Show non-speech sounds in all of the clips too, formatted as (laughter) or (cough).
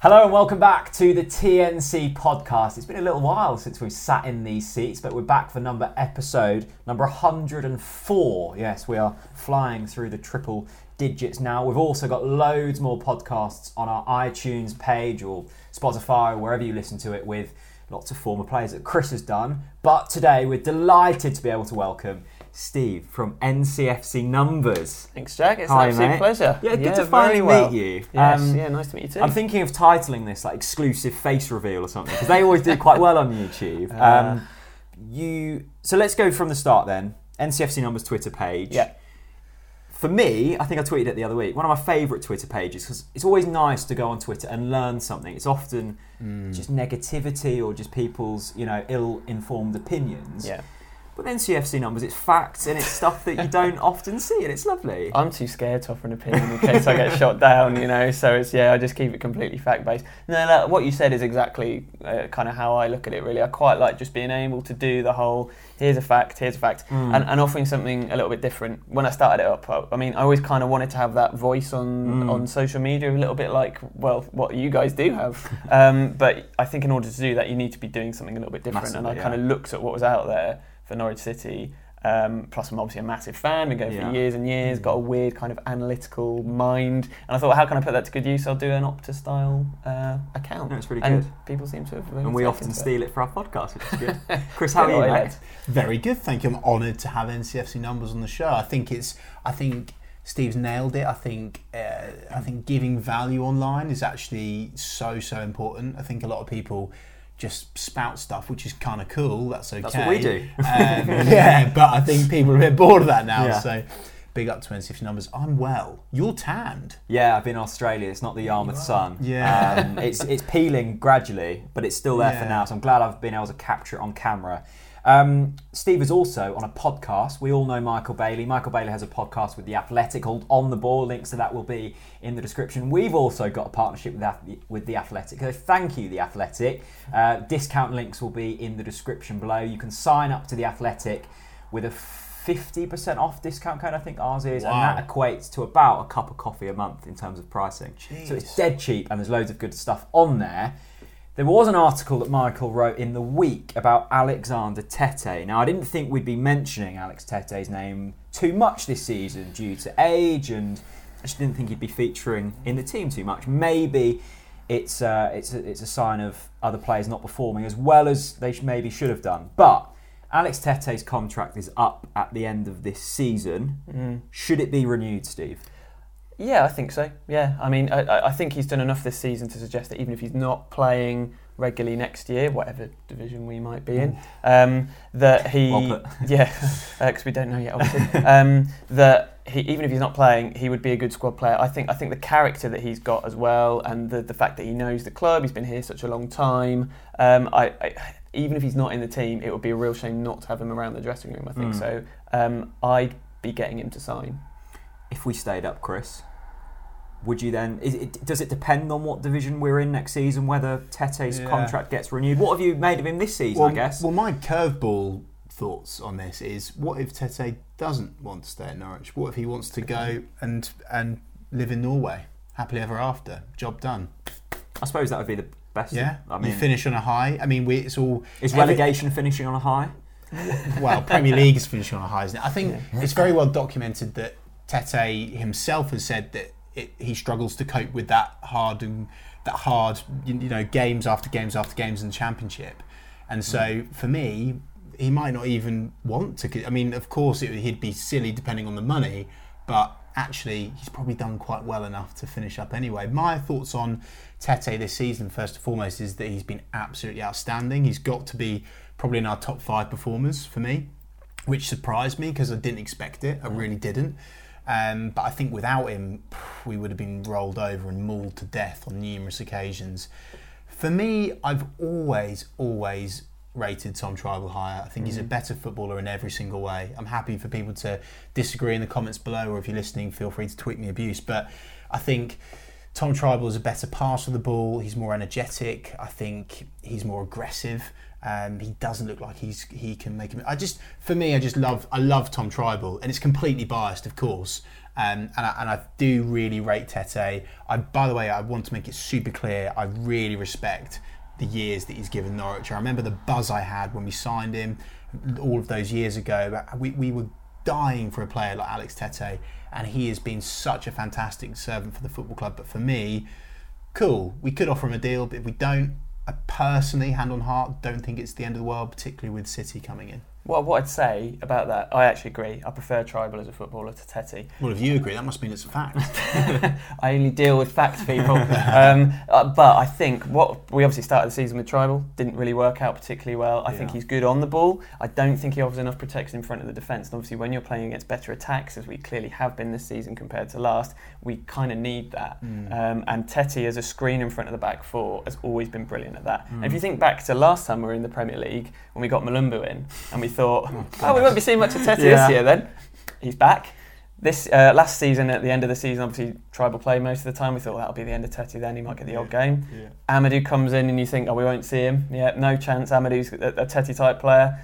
Hello and welcome back to the TNC podcast. It's been a little while since we've sat in these seats, but we're back for number episode number 104. Yes, we are flying through the triple digits now. We've also got loads more podcasts on our iTunes page or Spotify wherever you listen to it with lots of former players that Chris has done. But today we're delighted to be able to welcome Steve from NCFC Numbers. Thanks, Jack. It's Hi, an absolute mate. pleasure. Yeah, good to finally very well. meet you. Yes, Um, yeah, nice to meet you too. I'm thinking of titling this like exclusive face reveal or something because they always do quite well on YouTube. (laughs) Uh. Um, you so let's go from the start then. NCFC numbers Twitter page. yeah, For me, I think I tweeted it the other week. One of my favourite Twitter pages because it's always nice to go on Twitter and learn something. It's often Mm. just negativity or just people's you know ill-informed opinions. yeah. But NCFC numbers, it's facts and it's stuff that you (laughs) don't often see, and it's lovely. I'm too scared to offer an opinion in case I get shot down, you know. So it's yeah, I just keep it completely fact based. No, no, what you said is exactly uh, kind of how I look at it. Really, I quite like just being able to do the whole here's a fact, here's a fact, Mm. and, and offering something a little bit different. When I started it up, I, I mean, I always kind of wanted to have that voice on Mm. on social media, a little bit like well, what you guys do have. um, but I think in order to do that, you need to be doing something a little bit different. and I Massively, kind of looked at what was out there for Norwich City. Um, plus, I'm obviously a massive fan. Been going Yeah. for years and years. Got a weird kind of analytical mind, and I thought, how can I put that to good use? I'll do an Opta style uh, account. No, it's really and good. people seem to have. really and we often to it. steal it for our podcast, which is good. (laughs) Chris, how are you, mate? Very good, thank you. I'm honoured to have NCFC numbers on the show. I think it's, I think Steve's nailed it. I think, uh, I think giving value online is actually so so important. I think a lot of people just spout stuff, which is kind of cool. That's okay. That's what we do. Um, (laughs) yeah, but I think people are a bit bored of that now. Yeah. So. Big up to NCFC numbers. I'm well. You're tanned. Yeah, I've been in Australia. It's not the Yarmouth sun. Yeah. um, it's it's peeling gradually, but it's still there for now. So I'm glad I've been able to capture it on camera. Um, Steve is also on a podcast. We all know Michael Bailey. Michael Bailey has a podcast with the Athletic called On the Ball. Links to that will be in the description. We've also got a partnership with Ath- with the Athletic. So thank you, the Athletic. Uh, discount links will be in the description below. You can sign up to the Athletic with a 50% off discount code, I think ours is, Wow. and that equates to about a cup of coffee a month in terms of pricing. So it's dead cheap, and there's loads of good stuff on there. There was an article that Michael wrote in the week about Alexander Tettey. Now, I didn't think we'd be mentioning Alex Tettey's name too much this season due to age, and I just didn't think he'd be featuring in the team too much. Maybe it's uh, it's a, it's a sign of other players not performing as well as they sh- maybe should have done. But Alex Tettey's contract is up at the end of this season. Mm. Should it be renewed, Steve? Yeah, I think so. Yeah, I mean, I- I, I think he's done enough this season to suggest that even if he's not playing regularly next year, whatever division we might be in, um, that he, Well (laughs) yeah, because we don't know yet, obviously, (laughs) um, that he, even if he's not playing, he would be a good squad player. I think. I think the character that he's got as well, and the the fact that he knows the club, he's been here such a long time. Um, I, I, even if he's not in the team, it would be a real shame not to have him around the dressing room. I think Mm. so. Um, I'd be getting him to sign. If we stayed up, Chris, would you then? Is it, does it depend on what division we're in next season whether Tettey's Yeah. contract gets renewed? What have you made of him this season? well, I guess. Well, my curveball thoughts on this is: what if Tettey doesn't want to stay at Norwich? What if he wants to go and and live in Norway, happily ever after? Job done. I suppose that would be the best. Yeah, I mean, you finish on a high. I mean, we, it's all is every- relegation finishing on a high? well, Premier League is finishing on a high, isn't it? I think it's very well documented that Tettey himself has said that it, he struggles to cope with that hard and that hard, you you know, games after games after games in the Championship, and so for me, he might not even want to. I mean, of course, it, he'd be silly depending on the money, but actually, he's probably done quite well enough to finish up anyway. My thoughts on Tettey this season, first and foremost, is that he's been absolutely outstanding. He's got to be probably in our top five performers for me, which surprised me because I didn't expect it. I really didn't. Um, but I think without him, we would have been rolled over and mauled to death on numerous occasions. For me, I've always, always rated Tom Trybull higher. I think he's a better footballer in every single way. I'm happy for people to disagree in the comments below, or if you're listening, feel free to tweet me abuse. But I think Tom Trybull is a better passer of the ball. He's more energetic. I think he's more aggressive. Um, he doesn't look like he's he can make him. I just for me, I just love I love Tom Trybull, and it's completely biased, of course. Um, and, I, and I do really rate Tettey. I, by the way, I want to make it super clear. I really respect the years that he's given Norwich. I remember the buzz I had when we signed him all of those years ago. We, we were dying for a player like Alex Tettey, and he has been such a fantastic servant for the football club. But for me, cool, we could offer him a deal, but if we don't, I personally, hand on heart, don't think it's the end of the world, particularly with City coming in. Well, what I'd say about that, I actually agree. I prefer Trybull as a footballer to Tettey. Well, if you agree, that must mean it's a fact. (laughs) I only deal with facts, people. um, uh, but I think what we obviously started the season with Trybull didn't really work out particularly well. I yeah. think he's good on the ball. I don't think he offers enough protection in front of the defence. And obviously, when you're playing against better attacks, as we clearly have been this season compared to last, we kind of need that. Mm. Um, and Tettey as a screen in front of the back four has always been brilliant at that. Mm. And if you think back to last time we were in the Premier League when we got Mulumbu in, and we thought, (laughs) oh, we won't be seeing much of Tettey yeah. this year then. He's back. This uh, last season, at the end of the season, obviously Trybull play most of the time. We thought that'll be the end of Tettey. Then he might get the odd game. Yeah. Amadou comes in, and you think, oh, we won't see him. Yeah, no chance. Amadou's a, a type player.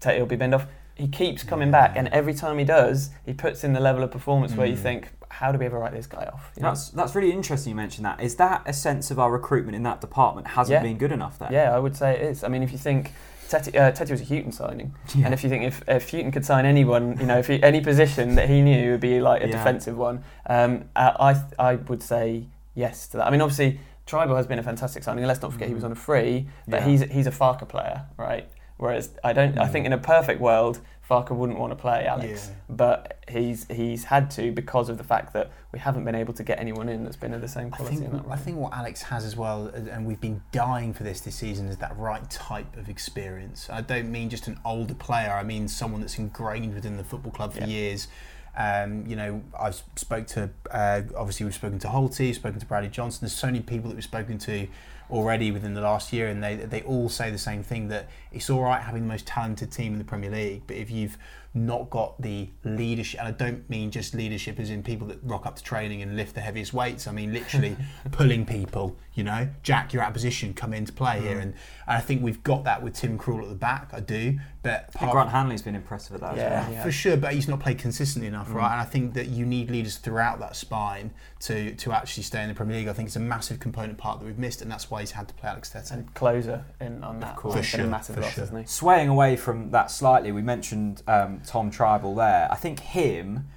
Tettey will be binned off. He keeps coming back, and every time he does, he puts in the level of performance mm. where you mm. think, how do we ever write this guy off? You know? That's that's really interesting. You mentioned that. Is that a sense of our recruitment in that department hasn't yeah. been good enough? Then yeah, I would say it is. I mean, if you think Tettey, uh, Tettey was a Hughton signing, yeah. and if you think if, if Hughton could sign anyone, you know, if he, any position that he knew would be like a yeah. defensive one, um, I I would say yes to that. I mean, obviously, Trybull has been a fantastic signing. Let's not forget he was mm. on a free, but yeah. he's he's a Farke player, right? Whereas I don't. Mm. I think in a perfect world, Farke wouldn't want to play Alex, yeah. but he's he's had to because of the fact that we haven't been able to get anyone in that's been of the same quality. I think, I think what Alex has as well, and we've been dying for this this season, is that right type of experience. I don't mean just an older player. I mean someone that's ingrained within the football club for yeah. years. Um, you know, I've spoke to uh, obviously we've spoken to Holty, spoken to Bradley Johnson. There's so many people that we've spoken to already within the last year, and they they all say the same thing that it's all right having the most talented team in the Premier League, but if you've not got the leadership, and I don't mean just leadership as in people that rock up to training and lift the heaviest weights. I mean literally (laughs) pulling people. You know, Jack, you're out of position, come into play mm. here, and, and I think we've got that with Tim Krul at the back. I do, but Grant Hanley's been impressive at that. Yeah, well. yeah, for sure. But he's not played consistently enough, mm. right? And I think that you need leaders throughout that spine to to actually stay in the Premier League. I think it's a massive component part that we've missed, and that's why he's had to play Alex Tettey. And closer in on that, of course, for sure, massive loss, sure. isn't he? Swaying away from that slightly, we mentioned um, Tom Trybull there. I think him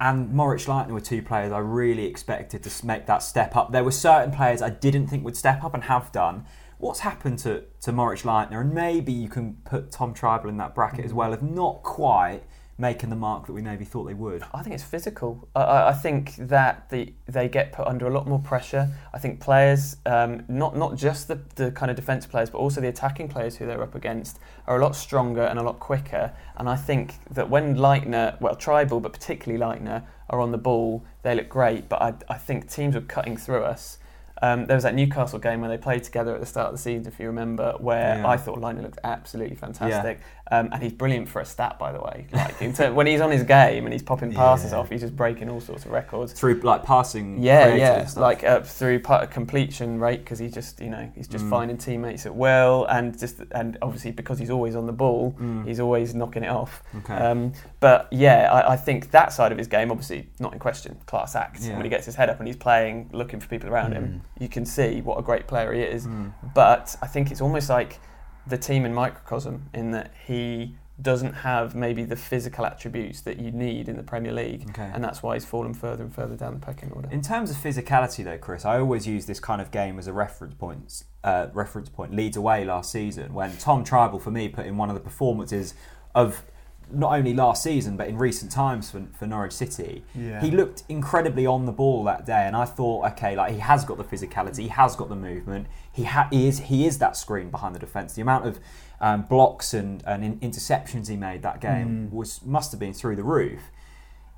and Moritz Leitner were two players I really expected to make that step up. There were certain players I didn't think would step up and have done. What's happened to, to Moritz Leitner? And maybe you can put Tom Trybull in that bracket as well, if not quite making the mark that we maybe thought they would? I think it's physical. I, I think that the, they get put under a lot more pressure. I think players, um, not not just the, the kind of defence players, but also the attacking players who they're up against, are a lot stronger and a lot quicker. And I think that when Leitner, well, Trybull, but particularly Leitner, are on the ball, they look great. But I, I think teams are cutting through us um, there was that Newcastle game where they played together at the start of the season, if you remember, where yeah. I thought Leitner looked absolutely fantastic. Yeah. Um, and he's brilliant for a stat, by the way. Like term, when he's on his game and he's popping passes yeah. off, he's just breaking all sorts of records through like passing. Yeah, yeah, like uh, through completion rate because he's just you know he's just mm. finding teammates at will and just and obviously because he's always on the ball, mm. he's always knocking it off. Okay. Um, but yeah, I, I, think that side of his game, obviously not in question, class act. When he gets his head up and he's playing, looking for people around mm. him you can see what a great player he is. Mm. But I think it's almost like the team in microcosm in that he doesn't have maybe the physical attributes that you need in the Premier League, okay. and that's why he's fallen further and further down the pecking order. In terms of physicality, though, Chris, I always use this kind of game as a reference point. Uh, reference point Leeds away last season when Tom Trybull, for me, put in one of the performances of not only last season but in recent times for, for Norwich City. Yeah. He looked incredibly on the ball that day, and I thought, okay, like he has got the physicality, he has got the movement, he, ha- he is he is that screen behind the defence. The amount of um, blocks and, and in- interceptions he made that game mm. was must have been through the roof.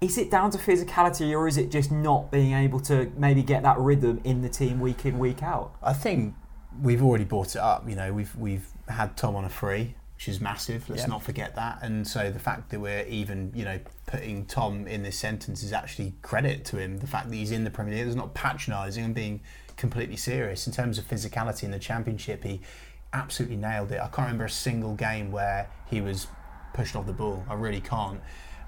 Is it down to physicality, or is it just not being able to maybe get that rhythm in the team week in week out? I think we've already brought it up. You know, we've we've had Tom on a free which is massive. Let's yep. not forget that. And so the fact that we're even, you know, putting Tom in this sentence is actually credit to him. The fact that he's in the Premier League is not patronising and being completely serious in terms of physicality in the Championship. He absolutely nailed it. I can't remember a single game where he was pushed off the ball. I really can't.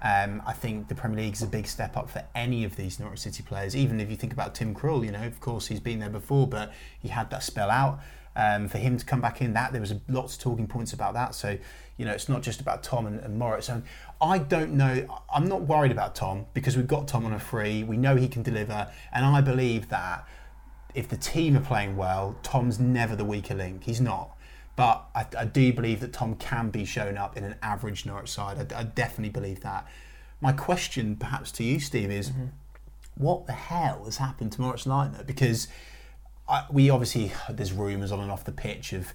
Um, I think the Premier League is a big step up for any of these Norwich City players. Even if you think about Tim Krul, you know, of course he's been there before, but he had that spell out. Um, for him to come back in, that there was lots of talking points about that. So, you know, it's not just about Tom and, and Moritz. So I don't know. I'm not worried about Tom because we've got Tom on a free. We know he can deliver, and I believe that if the team are playing well, Tom's never the weaker link. He's not. But I, I do believe that Tom can be shown up in an average Norwich side. I, I definitely believe that. My question, perhaps to you, Steve, is mm-hmm. what the hell has happened to Moritz Leitner? Because I, we obviously there's rumours on and off the pitch of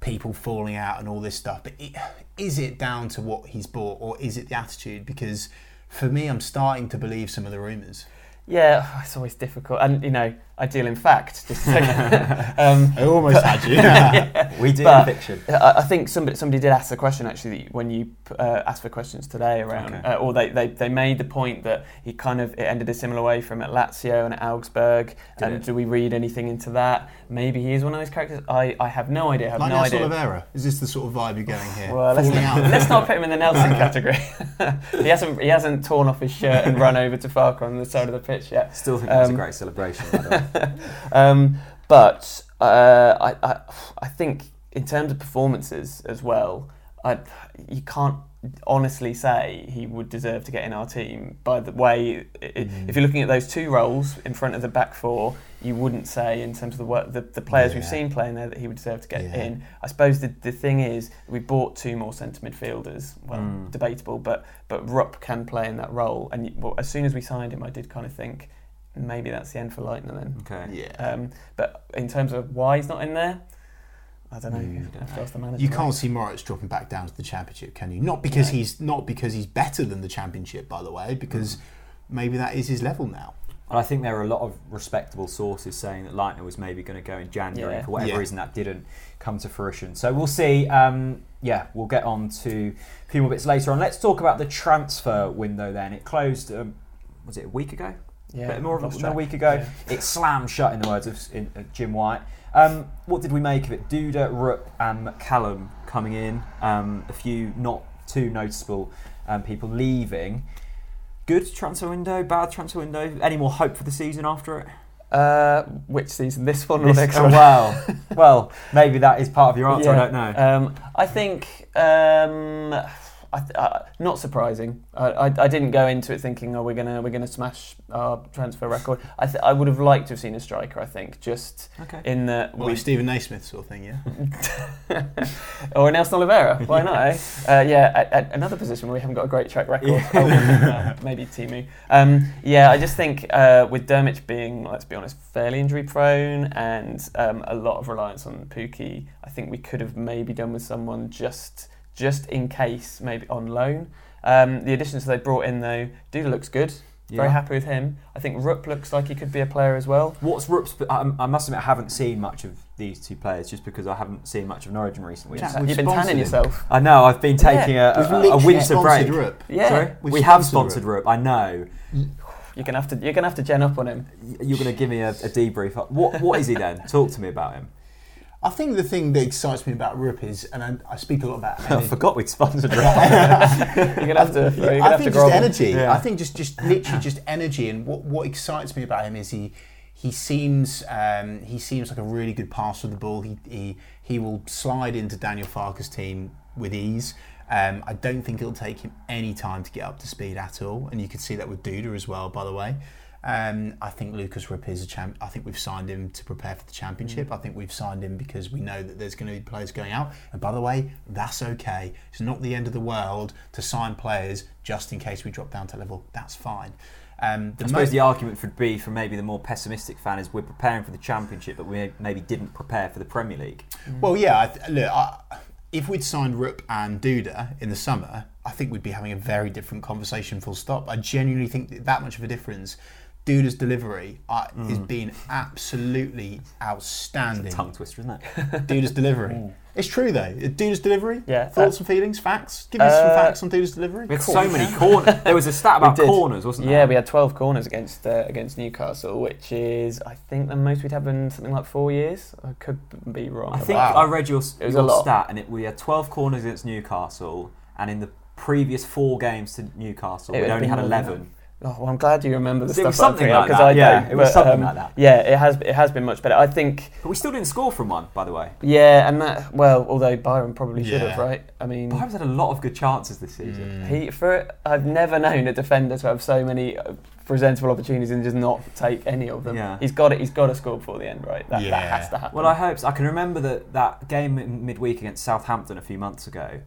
people falling out and all this stuff. But it, is it down to what he's bought, or is it the attitude? Because for me, I'm starting to believe some of the rumours. Yeah, (sighs) it's always difficult, and you know, I deal in fact. Just (laughs) um, I almost but, had you. (laughs) yeah. We do but in fiction. I, I, think somebody somebody did ask the question actually when you uh, asked for questions today around, okay. uh, or they, they, they made the point that he kind of it ended a similar way from at Lazio and at Augsburg. Did and it? do we read anything into that? Maybe he is one of those characters. I, I have no idea. I have like no Nelson idea. Oliveira. Is this the sort of vibe you're getting here? Well, let's not, let's not, put him in the Nelson (laughs) category. he hasn't he hasn't torn off his shirt and run over to Farke on the side of the pitch yet. Still think um, that's a great celebration. (laughs) Um, but uh, I, I, I think in terms of performances as well, I, you can't honestly say he would deserve to get in our team. By the way, mm. if you're looking at those two roles in front of the back four, you wouldn't say in terms of the work, the, the players yeah. we've seen playing there that he would deserve to get yeah. in. I suppose the, the thing is we bought two more centre midfielders. Well, mm. debatable, but but Rupp can play in that role. And well, as soon as we signed him, I did kind of think maybe that's the end for Leitner then. Okay. Yeah. Um, but in terms of why he's not in there, I don't know. Mm. You can't see Moritz dropping back down to the championship, can you? Not because he's not because he's better than the championship, by the way, because mm. maybe that is his level now. And I think there are a lot of respectable sources saying that Leitner was maybe going to go in January. Yeah. For whatever yeah. reason, that didn't come to fruition. So we'll see. Um, yeah, we'll get on to a few more bits later on. Let's talk about the transfer window then. It closed, um, was it a week ago? yeah, bit more than a week ago. Yeah. It slammed shut, in the words of in, uh, Jim White. Um, what did we make of it? Duda, Rupp, and McCallum coming in. Um, a few not too noticeable um, people leaving. Good transfer window, bad transfer window. Any more hope for the season after it? Uh, which season? This one or this, next oh, one? Well, (laughs) well, maybe that is part of your answer. Yeah. I don't know. Um, I think. Um, th- uh, not surprising. I, I, I, didn't go into it thinking, oh, we're gonna we're gonna smash our transfer record. I th- I would have liked to have seen a striker. I think just okay. in the well, we, Steven Naismith sort of thing, yeah. (laughs) or Nelson Oliveira. Why (laughs) not? Eh? Uh, yeah, at, at, another position where we haven't got a great track record. Yeah. Oh, uh, maybe Teemu. Um, yeah, I just think uh, with Drmic being, let's be honest, fairly injury prone and um, a lot of reliance on Pukki, I think we could have maybe done with someone just just in case, maybe on loan. Um, the additions they brought in, though, Duda looks good. Yeah. Very happy with him. I think Rupp looks like he could be a player as well. What's Rupp's? I, I must admit, I haven't seen much of these two players just because I haven't seen much of Norwich in recent weeks. You've been tanning yourself. I know. I've been taking yeah. a, a, a winter break. Rupp. Yeah, Sorry? we have sponsored Rupp. I know. You're gonna have to. You're gonna have to gen up on him. You're gonna give me a, a debrief. What What is he then? Talk to me about him. I think the thing that excites me about Rupp is, and I, I speak a lot about. (laughs) I forgot we'd sponsored Rupp. (laughs) you're gonna have to. (laughs) I think just energy. Yeah. I think just, just literally just energy. And what, what excites me about him is he, he seems, um, he seems like a really good passer of the ball. He, he, he will slide into Daniel Farke's team with ease. Um, I don't think it'll take him any time to get up to speed at all, and you can see that with Duda as well, by the way. Um, I think Lucas Rupp is a champ. I think we've signed him to prepare for the championship. Mm. I think we've signed him because we know that there's going to be players going out. And by the way, that's okay. It's not the end of the world to sign players just in case we drop down to level. That's fine. Um, I suppose the argument would be for maybe the more pessimistic fan is we're preparing for the championship, but we maybe didn't prepare for the Premier League. Mm. Well, yeah. I, look, I, if we'd signed Rupp and Duda in the summer, I think we'd be having a very different conversation. Full stop. I genuinely think that, that much of a difference Duda's delivery uh, mm. has been absolutely outstanding. tongue twister, isn't it? (laughs) (laughs) Duda's delivery. Mm. It's true though. Duda's delivery. Yeah. Thoughts uh, and feelings, facts. Give me uh, some facts on Duda's delivery. We had so many (laughs) corners. There was a stat about corners, wasn't there? Yeah, we had 12 corners against uh, against Newcastle, which is I think the most we'd have in something like four years. I could be wrong. I think wow. I read your, your stat, and it, we had 12 corners against Newcastle, and in the previous four games to Newcastle, It we'd only had been more than 11. Oh, well, I'm glad you remember the It stuff was I'm something bringing up, that, I yeah, don't, it was but, something um, like that. Yeah, it has. It has been much better. I think. But we still didn't score from one, by the way. Yeah, and that. Well, although Byram probably should have, right? I mean, Byram's had a lot of good chances this season. he for I've never known a defender to have so many uh, presentable opportunities and just not take any of them. Yeah. He's got it. He's got to score before the end, right? That, that has to happen. Well, I hope so. I can remember that, that game in midweek against Southampton a few months ago.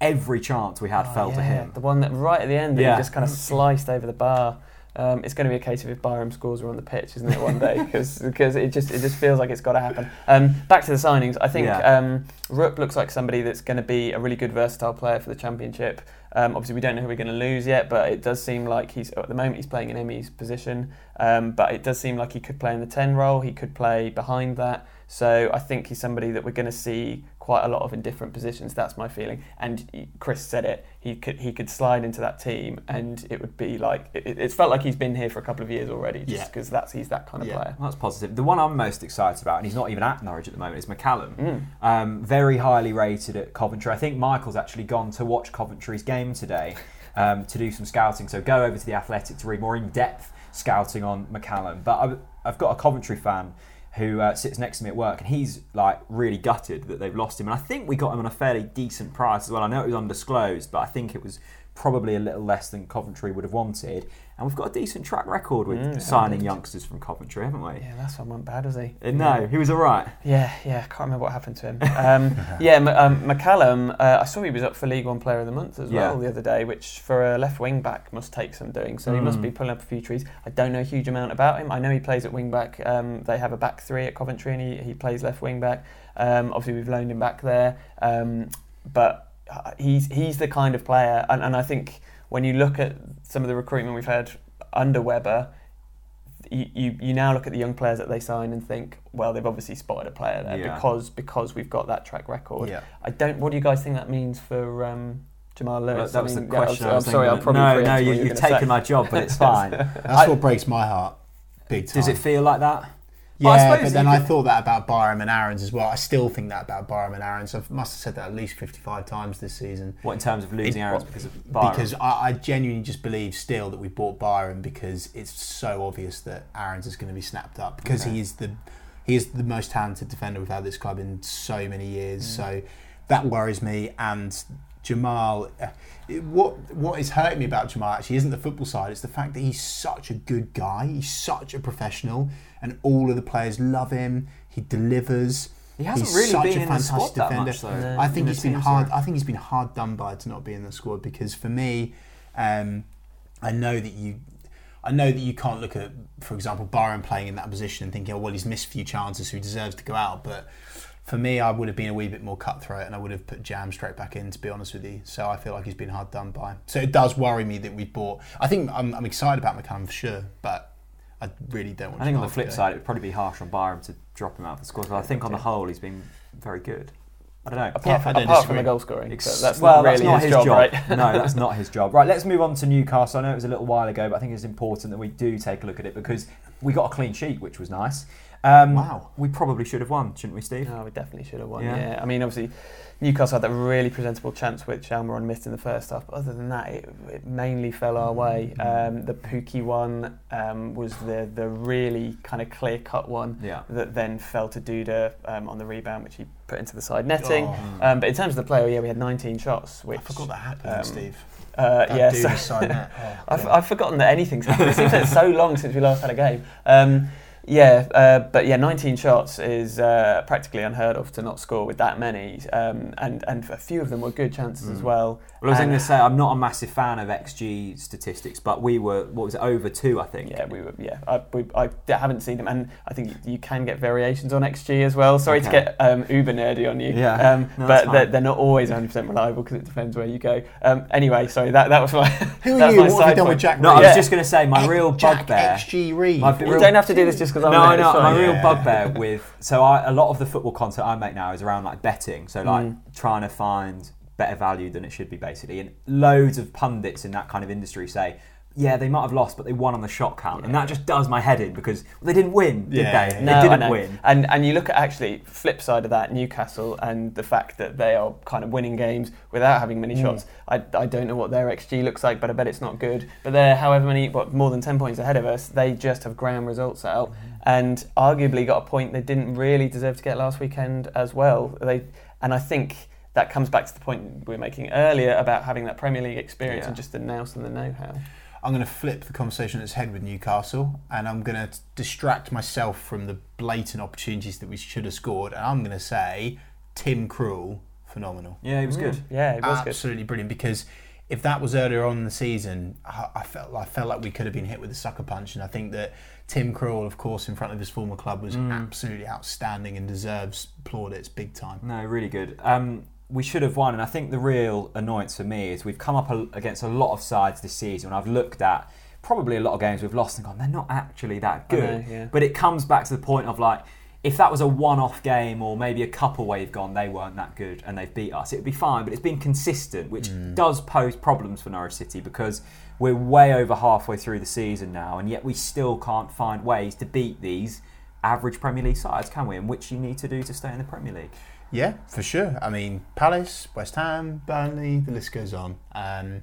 Every chance we had Oh, fell to him. The one that right at the end, that Yeah. he just kind of sliced over the bar. Um, it's going to be a case of if Byram scores are on the pitch, isn't it? One day, (laughs) because it just it just feels like it's got to happen. Um, back to the signings, I think Yeah. um, Rook looks like somebody that's going to be a really good versatile player for the championship. Um, obviously, we don't know who we're going to lose yet, but it does seem like he's at the moment he's playing in Emi's position. Um, but it does seem like he could play in the ten role. He could play behind that. So I think he's somebody that we're going to see quite a lot of in different positions. That's my feeling. And Chris said it. He could he could slide into that team, and it would be like it, it's felt like he's been here for a couple of years already, Yeah. just because that's he's that kind of Yeah. player. Well, that's positive. The one I'm most excited about, and he's not even at Norwich at the moment, is McCallum. Mm. Um, very highly rated at Coventry. I think Michael's actually gone to watch Coventry's game today um, to do some scouting. So go over to the Athletic to read more in depth scouting on McCallum. But I've, I've got a Coventry fan who uh, sits next to me at work, and he's like really gutted that they've lost him. And I think we got him on a fairly decent price as well. I know it was undisclosed, but I think it was probably a little less than Coventry would have wanted. And we've got a decent track record with Mm, signing youngsters from Coventry, haven't we? Yeah, that's one wasn't bad, was he? Uh, No, he was all right. Yeah, yeah, I can't remember what happened to him. Um, (laughs) yeah, M- um, McCallum, uh, I saw he was up for League One Player of the Month as well Yeah. the other day, which for a left wing back must take some doing. So he must Mm. be pulling up a few trees. I don't know a huge amount about him. I know he plays at wing back. Um, they have a back three at Coventry, and he, he plays left wing back. Um, obviously, we've loaned him back there, um, but uh, he's he's the kind of player, and, and I think when you look at some of the recruitment we've had under Webber, you, you, you now look at the young players that they sign and think, well, they've obviously spotted a player there Yeah. because because we've got that track record. Yeah. I don't. What do you guys think that means for um, Jamal That, Lewis? that I was the mean, yeah, question. I'm, I was I'm sorry, I'll probably no, no, you, you're you've taken say. my job, but it's (laughs) fine. That's I- what breaks my heart. Big time. Does it feel like that? But I Yeah, suppose but then I thought that about Byram and Aarons as well. I still think that about Byram and Aarons. I must have said that at least 55 times this season. What in terms of losing It- Aarons because of Byram? Because I, I genuinely just believe still that we bought Byram because it's so obvious that Aarons is going to be snapped up because Okay. he is the he is the most talented defender we've had this club in so many years. Mm. So that worries me. And Jamal, uh, it- what what is hurting me about Jamal actually isn't the football side. It's the fact that he's such a good guy. He's such a professional, and all of the players love him. He delivers. he hasn't he's really such been a in the squad fantastic that defender. much, though. No. I think he's been hard. sorry. I think he's been hard done by to not be in the squad because for me, um, I know that you, I know that you can't look at, for example, Byram playing in that position and thinking, oh well, he's missed a few chances, so he deserves to go out. But for me, I would have been a wee bit more cutthroat and I would have put Jam straight back in. To be honest with you, so I feel like he's been hard done by. So it does worry me that we bought. I think I'm, I'm excited about McCann for sure, but I really don't want. I think on the flip go. side, it would probably be harsh on Byram to drop him out of the squad. But I think on the whole, he's been very good. I don't know. Apart, Yeah, from, I don't apart from the goal scoring, Ex- that's well, not really that's not his, job, right? (laughs) no, that's not his job. Right, let's move on to Newcastle. I know it was a little while ago, but I think it's important that we do take a look at it because we got a clean sheet, which was nice. Um, Wow. We probably should have won, shouldn't we, Steve? No, we definitely should have won. Yeah. Yeah. I mean, obviously, Newcastle had that really presentable chance which Almiron missed in the first half. But other than that, it, it mainly fell our way. Um, the Pukki one um, was the the really kind of clear cut one Yeah. that then fell to Duda um, on the rebound, which he put into the side netting. Oh, Um, but in terms of the player, yeah, we had 19 shots, which I forgot that happened, um, Steve. Uh, yeah, so- (laughs) Oh, I've. I've forgotten that anything's happened. It seems like it's so long since we last had a game. Yeah, uh, but yeah, 19 shots is uh, practically unheard of to not score with that many, um, and and a few of them were good chances as Mm. well. Well, I was going to say I'm not a massive fan of XG statistics, but we were what was it over two? I think. Yeah, we were. Yeah, I, we, I haven't seen them, and I think you can get variations on XG as well. Sorry to get um, uber nerdy on you, Yeah, um, no, but they're, they're not always 100 percent reliable because it depends where you go. Um, anyway, sorry that that was my. Who are (laughs) you? What have you done with. Jack No, I was Yeah. just going to say my real bugbear. XG Reed. My You real- don't have to do this just because I'm no, there, I know. it's My fine. real bugbear with so I, a lot of the football content I make now is around like betting, so like Mm. trying to find better value than it should be basically. And loads of pundits in that kind of industry say yeah, they might have lost, but they won on the shot count, and that just does my head in because they didn't win, did Yeah, they? yeah, They No, I didn't win. And and you look at actually flip side of that, Newcastle and the fact that they are kind of winning games without having many mm. shots. I, I don't know what their XG looks like, but I bet it's not good. But they're however many, what more than ten points ahead of us. They just have grand results out, mm-hmm. and arguably got a point they didn't really deserve to get last weekend as well. They and I think. That comes back to the point we were making earlier about having that Premier League experience Yeah. and just the nous and the know-how. I'm going to flip the conversation on its head with Newcastle, and I'm going to distract myself from the blatant opportunities that we should have scored, and I'm going to say Tim Krul, phenomenal. Yeah, he was good. Yeah, it was good. Absolutely brilliant because if that was earlier on in the season, I I felt I felt like we could have been hit with a sucker punch, and I think that Tim Krul, of course, in front of his former club, was absolutely outstanding and deserves plaudits big time. No, really good. Um, we should have won, and I think the real annoyance for me is we've come up a, against a lot of sides this season, and I've looked at probably a lot of games we've lost and gone, they're not actually that good. know, yeah. But it comes back to the point of like, if that was a one-off game or maybe a couple where you've gone, they weren't that good and they've beat us, it would be fine. But it's been consistent, which mm. does pose problems for Norwich City because we're way over halfway through the season now, and yet we still can't find ways to beat these average Premier League sides, can we? And which you need to do to stay in the Premier League. Yeah, for sure. I mean, Palace, West Ham, Burnley, the list goes on. Um,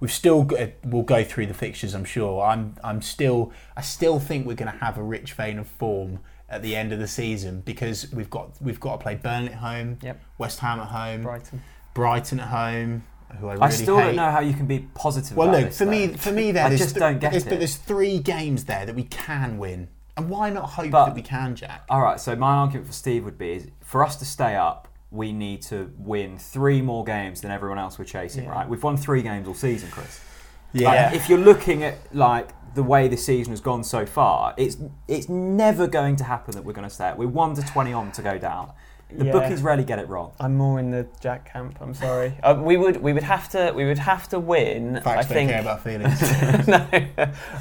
we've still got, we'll go through the fixtures. I'm sure. I'm I'm still I still think we're going to have a rich vein of form at the end of the season because we've got we've got to play Burnley at home, Yep. West Ham at home, Brighton. Brighton at home. Who I really I still hate. don't know how you can be positive. Well, this, for me. For me, there. (laughs) I just th- don't get it. But there's three games there that we can win, and why not hope But- that we can, Jack? All right. So my argument for Steve would be: is for us to stay up, we need to win three more games than everyone else we're chasing. Yeah. Right? We've won three games all season, Chris. Yeah. Like, if you're looking at like the way the season has gone so far, it's it's never going to happen that we're going to stay up. We're one to twenty on to go down. The Yeah. bookies rarely get it wrong. I'm more in the Jack camp. I'm sorry. Uh, we would we would have to we would have to win. Facts I don't think. care about (laughs) feelings. no,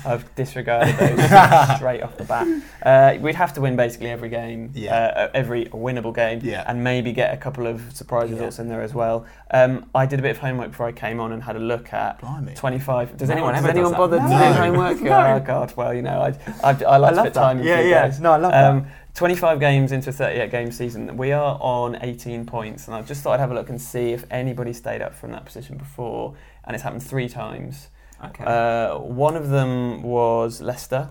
I've disregarded those (laughs) straight off the bat. Uh, we'd have to win basically every game, Yeah. uh, every winnable game, Yeah. and maybe get a couple of surprise Yeah. results in there as well. Um, I did a bit of homework before I came on and had a look at Blimey. 25. Does No anyone, one does ever anyone does bother that. to No. do homework? (laughs) No. Oh God, well you know I I, I like to put time Yeah, yeah. guys. No, I love Um, 25 games into a 38 game season. We are on 18 points, and I just thought I'd have a look and see if anybody stayed up from that position before, and it's happened three times. Okay. Uh, one of them was Leicester.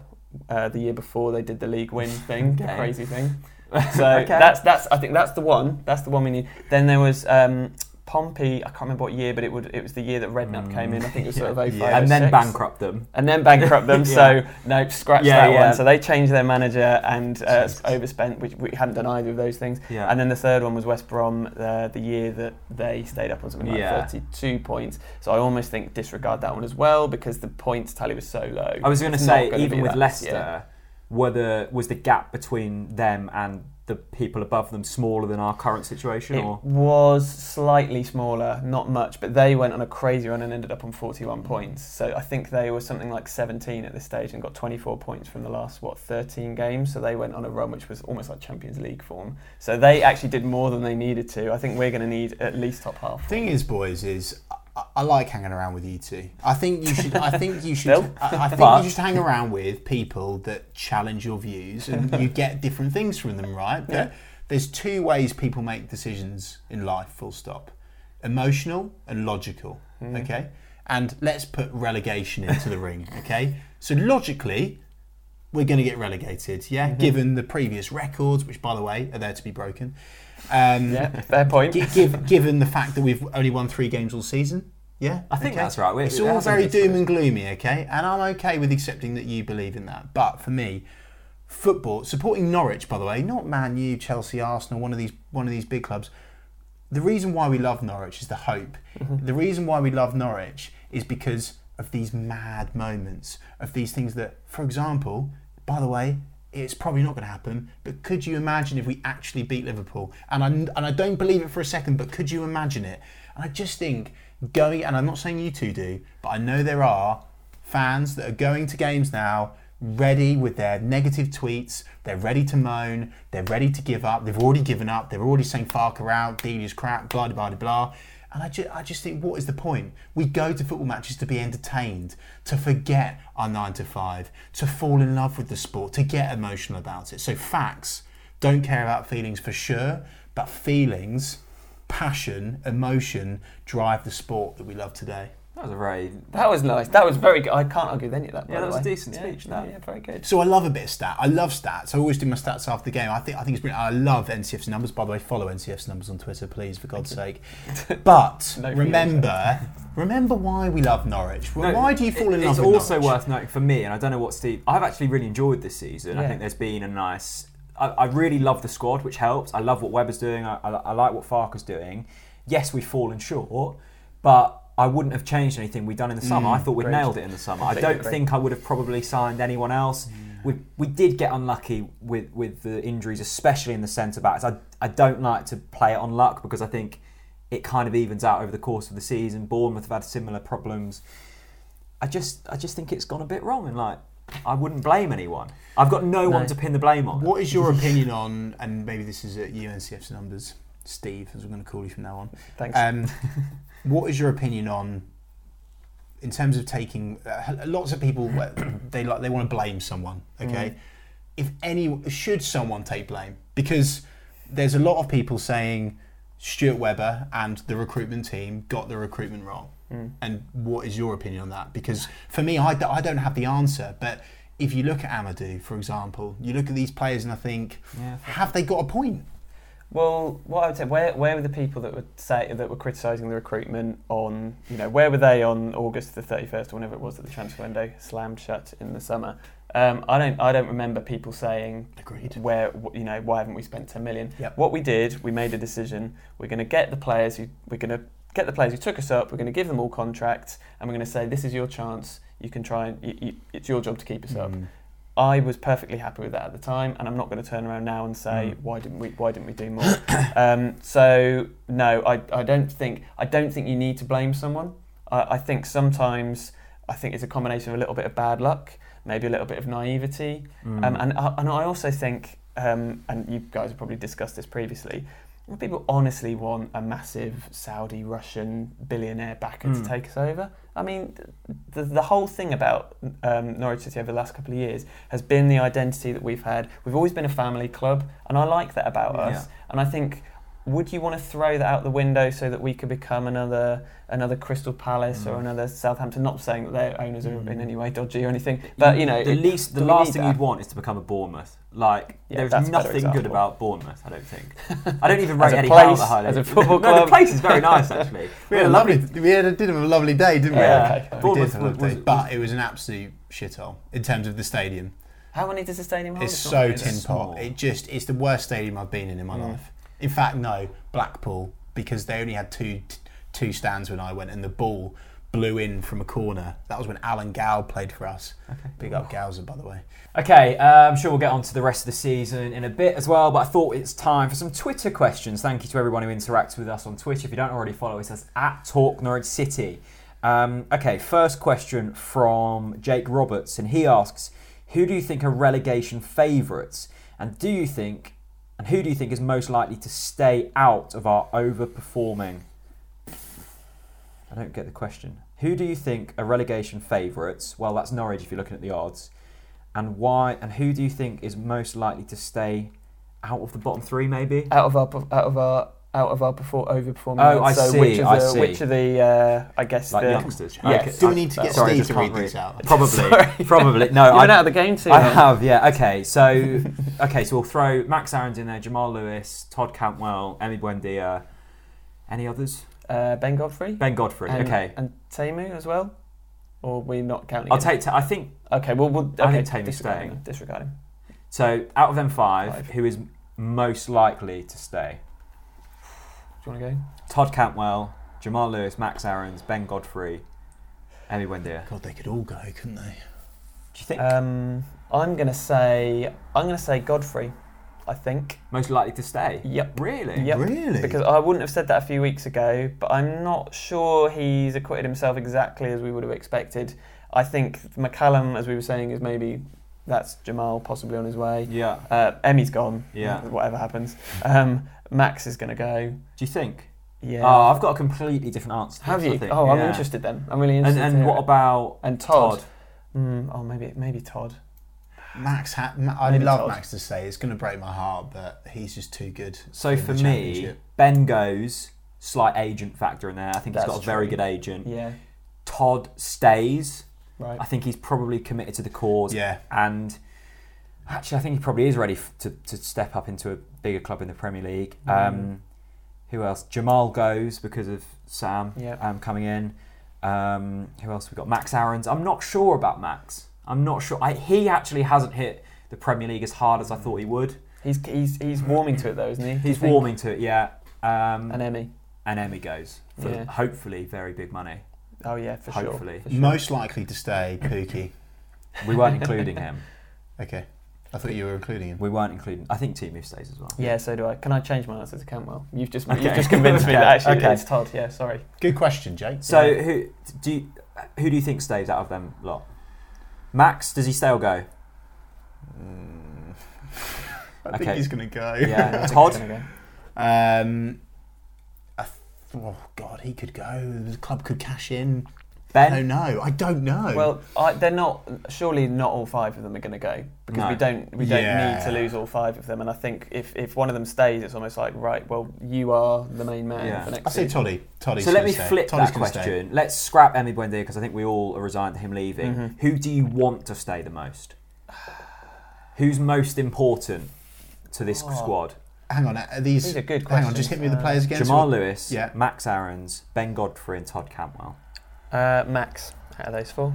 Uh, the year before they did the league win (laughs) thing, the Okay. crazy thing. (laughs) So Okay. that's that's I think that's the one. That's the one we need. Then there was um, Pompey. I can't remember what year, but it would it was the year that Redknapp Mm. came in. I think it was sort of Yeah. 05, Yeah. and then bankrupt them. And then bankrupt them. (laughs) Yeah. So no, scratch that yeah. one. So they changed their manager and uh, overspent, which we hadn't done either of those things. And then the third one was West Brom, uh, the year that they stayed up on something like Yeah. 32 points. So I almost think disregard that one as well because the points tally was so low. I was going to say, even with that, Leicester, were the, was the gap between them and the people above them smaller than our current situation? It or was slightly smaller, not much, but they went on a crazy run and ended up on 41 mm. points. So I think they were something like 17 at this stage and got 24 points from the last, what, 13 games. So they went on a run which was almost like Champions League form. So they actually did more than they needed to. I think we're going to need at least top half. Thing is, boys, is I, like hanging around with you two. I think you should. I think you should. Still? I, I think But- you should hang around with people that challenge your views, and you get different things from them, right? But Yeah. there's two ways people make decisions in life. Full stop. Emotional and logical. Hmm. Okay. And let's put relegation into the ring. Okay. So logically, we're going to get relegated. Yeah. Mm-hmm. Given the previous records, which by the way are there to be broken. Um, Yeah, fair point. Gi- give, given the fact that we've only won three games all season. Yeah, I think that's right. We're, It's all very doom and gloomy, okay? And I'm okay with accepting that you believe in that. But for me, football, supporting Norwich, by the way, not Man U, Chelsea, Arsenal, one of these one of these big clubs. The reason why we love Norwich is the hope. The reason why we love Norwich is because of these mad moments, of these things that, for example, by the way, it's probably not going to happen. But could you imagine if we actually beat Liverpool? And I and I don't believe it for a second, but could you imagine it? And I just think going, and I'm not saying you two do, but I know there are fans that are going to games now ready with their negative tweets. They're ready to moan. They're ready to give up. They've already given up. They're already saying Farke out, Delia's crap, blah blah blah blah. And I, I just think, what is the point? We go to football matches to be entertained, to forget our nine to five, to fall in love with the sport, to get emotional about it. So facts don't care about feelings for sure, but feelings, passion, emotion drive the sport that we love today. That was a very. That was nice. That was very good. I can't argue with any of that. by Yeah, that was a way. decent Yeah, speech, Yeah, that. yeah, very good. So I love a bit of stat. I love stats. I always do my stats after the game. I think I think it's brilliant. I love NCFC numbers. By the way, follow NCFC numbers on Twitter, please, for God's (laughs) sake. But No remember, remember why we love Norwich. No, why do you fall it- in love It's with also Norwich? worth noting for me, and I don't know what Steve. I've actually really enjoyed this season. I think there's been a nice. I, I really love the squad, which helps. I love what Webber's doing. I, I, I like what Farke's doing. Yes, we've fallen short, but I wouldn't have changed anything we'd done in the summer. I thought we'd agreed. nailed it in the summer. I don't agree. think I would have probably signed anyone else. We, we did get unlucky with, with the injuries, especially in the centre backs. I, I don't like to play it on luck because I think it kind of evens out over the course of the season. Bournemouth have had similar problems. I just I just think it's gone a bit wrong, and like I wouldn't blame anyone. I've got no, one to pin the blame on. What is your opinion on? And maybe this is at UNCF's numbers, Steve, as we're going to call you from now on. Thanks. Um, (laughs) what is your opinion on, in terms of taking? Uh, lots of people they like they want to blame someone. Okay, if any should someone take blame because there's a lot of people saying Stuart Webber and the recruitment team got the recruitment wrong. And what is your opinion on that? Because for me, I, I don't have the answer, but. If you look at Amadou, for example, you look at these players and I think, Yeah. have they got a point? Well, what I would say, where where were the people that would say that were criticising the recruitment on, you know, where were they on August the thirty first or whenever it was that the transfer window slammed shut in the summer? Um, I don't I don't remember people saying Agreed. where you know why haven't we spent ten million? Yep. What we did, we made a decision. We're going to get the players who we're going to get the players who took us up. We're going to give them all contracts, and we're going to say this is your chance. You can try and you, you, it's your job to keep us up. I was perfectly happy with that at the time, and I'm not going to turn around now and say Mm. why didn't we why didn't we do more. (coughs) um, so no, I, I don't think I don't think you need to blame someone. I, I think sometimes I think it's a combination of a little bit of bad luck, maybe a little bit of naivety, Mm. um, and I- and I also think, um, and you guys have probably discussed this previously. People honestly want a massive Saudi Russian billionaire backer Mm. to take us over. I mean, the, the whole thing about um, Norwich City over the last couple of years has been the identity that we've had. We've always been a family club, and I like that about us. Yeah. And I think, would you want to throw that out the window so that we could become another another Crystal Palace or Mm. another Southampton? Not saying that their owners are in any way dodgy or anything, but you know, the it- least, the last thing that? you'd want is to become a Bournemouth. Like, Yeah, there's that's a better nothing good about Bournemouth. I don't think. (laughs) I don't even As rate a Eddie place, Howe that highly. as a football club, no, the place is very nice (laughs) actually. We had a lovely, we had a, did have a lovely day, didn't we? Yeah, Yeah, okay. We did Bournemouth have was, lovely was, but it was an absolute shithole in terms of the stadium. How many does the stadium hold? It's not so very tin pot. It just it's the worst stadium I've been in in my Mm. life. In fact, no, Blackpool because they only had two two stands when I went, and the ball blew in from a corner. That was when Alan Gow played for us. Big up Gowser, by the way. Okay, uh, I'm sure we'll get on to the rest of the season in a bit as well, but I thought it's time for some Twitter questions. Thank you to everyone who interacts with us on Twitter. If you don't already follow us, that's at Talk Norwich City. Um, okay, first question from Jake Roberts, and he asks, "Who do you think are relegation favourites, and do you think, and who do you think is most likely to stay out of our overperforming?" I don't get the question. Who do you think are relegation favourites? Well, that's Norwich if you're looking at the odds and why and who do you think is most likely to stay out of the bottom three maybe out of our out of our out of our perfor- overperforming. Oh, I so see, Which of I the, see. Which of the uh, I guess like the youngsters Yes. Okay, Do we need to get sorry, Steve to read this out? probably (laughs) probably no you I, went out of the game too. I then. have yeah okay so (laughs) okay so we'll throw Max Aarons in there Jamal Lewis Todd Cantwell Emi Buendia any others Uh, ben Godfrey. Ben Godfrey and, okay And Tamu as well. Or we're not counting. I'll him? take Ta- I think Okay, well, we'll I okay, think Tamu's disregard staying. him. Disregard him. so out of them five, Five. who is most likely to stay Do you want to go? Todd Cantwell Jamal Lewis Max Aarons Ben Godfrey Emi Buendia God, they could all go, couldn't they? do you think Um, I'm gonna say I'm gonna say Godfrey. I think. most likely to stay Yep. really Yep. Really? Because I wouldn't have said that a few weeks ago, but I'm not sure he's acquitted himself exactly as we would have expected. I think McCallum, as we were saying, is maybe that's Jamal possibly on his way. yeah Uh, Emi's gone. Yeah. Whatever happens. Um, Max is going to go. Do you think? Yeah. Oh, I've got a completely different answer. to Have this, I you? think. Oh, I'm Yeah. interested then. I'm really And, interested. to and what it. about and Todd? Todd? Mm, oh, maybe maybe Todd. Max, ha- Ma- I Maybe love Todd. Max to say it's going to break my heart, but he's just too good. So in for me. Ben goes slight agent factor in there. I think he's That's got a very good agent. Yeah. Todd stays. Right. I think he's probably committed to the cause. yeah, And actually, I think he probably is ready f- to, to step up into a bigger club in the Premier League. Mm. Um, who else? Jamal goes because of Sam Yeah. um, coming in. Um, who else we got? Max Aarons. I'm not sure about Max. I'm not sure. I, he actually hasn't hit the Premier League as hard as I thought he would. He's he's he's warming to it though, isn't he? He's warming to it, yeah. Um, And Emi. and Emi goes for Yeah. hopefully very big money. Oh yeah, for Hopefully. sure. For sure. most likely to stay, Pukki. We weren't including him. Okay, I thought you were including him. We weren't including. I think Teemu stays as well. Yeah, so do I. Can I change my answer to Cantwell? You've just Okay. you've just convinced me Okay, (laughs) that actually okay. it's Todd. Yeah, sorry. Good question, Jake. So Yeah. who do you, who do you think stays out of them lot? Max, does he stay or go? Mm. (laughs) I Okay. (laughs) think he's going to go. Yeah. I think Todd? it's gonna Um, I th- oh God, he could go. The club could cash in. Ben, I don't know. I don't know. Well, I, they're not. Surely, not all five of them are going to go because No. we don't we don't Yeah. need to lose all five of them. And I think if, if one of them stays, it's almost like right. Well, you are the main man Yeah. for next I say season. Toddy. So let me stay. flip Toddy's that gonna stay. question. Let's scrap Emi Buendia because I think we all are resigned to him leaving. Mhm. Who do you want to stay the most? (sighs) Who's most important to this Oh. squad? Hang on, are these? These are good hang on, questions. just hit me with the players again. Jamal So- Lewis, Yeah. Max Aarons, Ben Godfrey, and Todd Cantwell. Uh, Max, out of those four.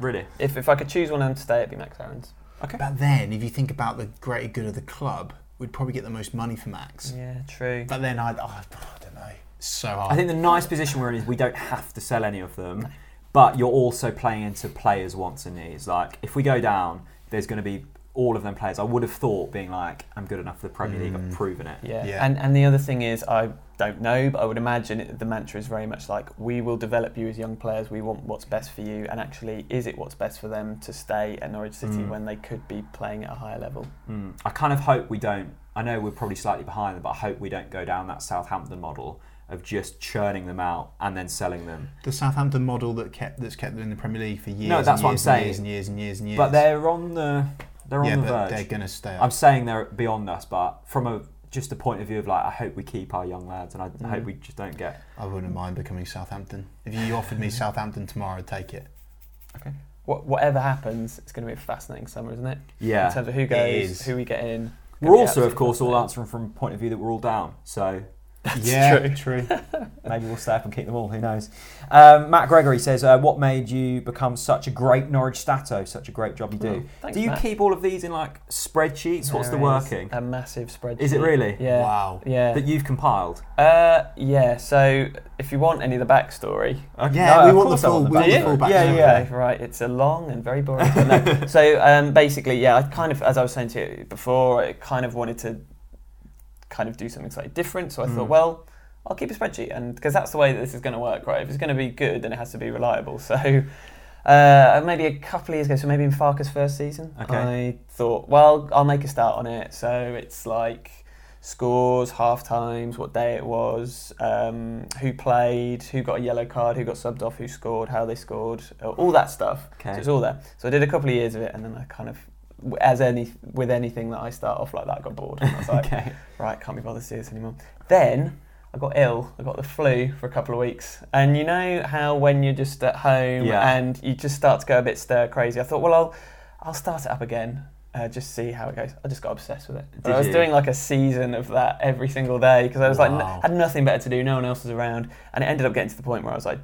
Really? If if I could choose one of them to stay, it'd be Max Aarons. Okay. But then, if you think about the greater good of the club, we'd probably get the most money for Max. Yeah, true. But then I'd, oh, I don't know. It's so hard. I think the nice position we're in is we don't have to sell any of them, but you're also playing into players' wants and needs. Like if we go down, there's going to be all of them players. I would have thought being like, I'm good enough for the Premier League. I've Mm. proven it. Yeah. Yeah. And and the other thing is, I don't know, but I would imagine it, the mantra is very much like, we will develop you as young players. We want what's best for you. And actually, is it what's best for them to stay at Norwich City Mm. when they could be playing at a higher level? Mm. I kind of hope we don't. I know we're probably slightly behind them, but I hope we don't go down that Southampton model of just churning them out and then selling them. the Southampton model that kept that's kept them in the Premier League for years. No, that's and what I'm years saying. And years and years and years and years. But they're on the they're on yeah, the but verge. they're going to stay. Up. I'm saying they're beyond us, but from a just a point of view of like, I hope we keep our young lads, and I Mm. hope we just don't get. I wouldn't mind becoming Southampton. If you offered me (laughs) Southampton tomorrow, I'd take it. Okay. What, whatever happens, it's going to be a fascinating summer, isn't it? Yeah. In terms of who goes, is. who we get in. we're also, of course, all answering from a point of view that we're all down. So (laughs) yeah, true. (laughs) maybe we'll stay up and keep them all. Who knows? Um, Matt Gregory says, uh, "What made you become such a great Norwich stato? Such a great job you do. Oh, thanks, do you Matt. keep all of these in like spreadsheets? What's the working? A massive spreadsheet. Is it really? Yeah. Wow. Yeah. That you've compiled? Uh, yeah. So if you want any of the backstory, Yeah, No, we want the full- want the backstory. full backstory. Yeah, yeah. Okay, right. It's a long and very boring. no. (laughs) so um, basically, yeah, I kind of, as I was saying to you before, I kind of wanted to kind of do something slightly different. So I Mm. thought, well, I'll keep a spreadsheet, and because that's the way that this is going to work, right? If it's going to be good, then it has to be reliable. (laughs) So. Uh, maybe a couple of years ago, so maybe in Farke's first season, Okay. I thought, well, I'll make a start on it. So it's like scores, half times, what day it was, um, who played, who got a yellow card, who got subbed off, who scored, how they scored, all that stuff. Okay. So it's all there. So I did a couple of years of it, and then I kind of, as any with anything that I start off like that, I got bored. And I was (laughs) like, okay. right, can't be bothered to do this anymore. Then I got ill. I got the flu for a couple of weeks, and you know how when you're just at home Yeah. and you just start to go a bit stir crazy. I thought, well, I'll I'll start it up again. Uh, just see how it goes. I just got obsessed with it. I was you? doing like a season of that every single day because I was like, Wow. n- had nothing better to do. No one else was around, and it ended up getting to the point where I was like,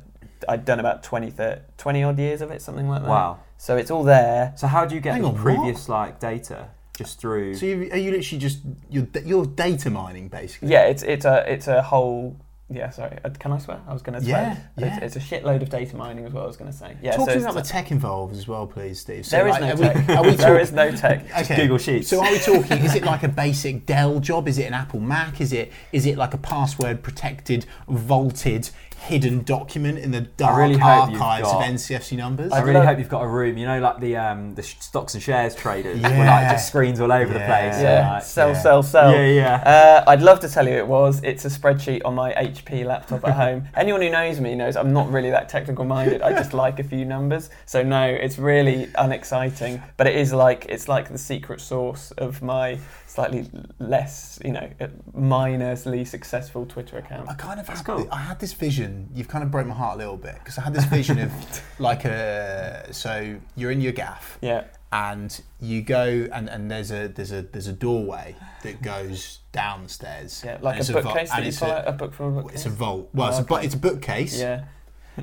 I'd done about 20, 30, 20 odd years of it, something like that. Wow. So it's all there. So how do you get Hang the on, what? previous like data? Just through. So you, are you literally just you're, you're data mining basically? Yeah, it's it's a it's a whole. Yeah, sorry. Uh, Can I swear? I was going to say. Yeah, yeah. It's, it's a shitload of data mining as well. I was going to say. Yeah. Talk so to me it's about the tech involved as well, please, Steve. So There is like, no are we- tech. Are we (laughs) there talk- is no tech. Okay. Google Sheets. So are we talking? Is it (laughs) like a basic Dell job? Is it an Apple Mac? Is it is it like a password protected, vaulted hidden document in the dark really hope you've archives of got- NCFC numbers. I really hope you've got a room, you know, like the um, the stocks and shares traders, where like Yeah. just screens all over the place. Yeah, and, like, sell, yeah. sell, sell. yeah, yeah. Uh, I'd love to tell you it was. It's a spreadsheet on my HP laptop at (laughs) home. Anyone who knows me knows I'm not really that technical minded. I just (laughs) like a few numbers. So no, it's really unexciting. But it is like it's like the secret source of my slightly less, you know, minorly successful Twitter account. I kind of That's had, cool. I had this vision. You've kind of broke my heart a little bit because I had this vision of (laughs) like a so you're in your gaff Yeah, and you go and, and there's a there's a there's a doorway that goes downstairs. yeah, like a vo- bookcase and that you it's pull a- a book from a bookcase. It's a vault. Well, it's a Oh, okay. it's a bookcase. yeah,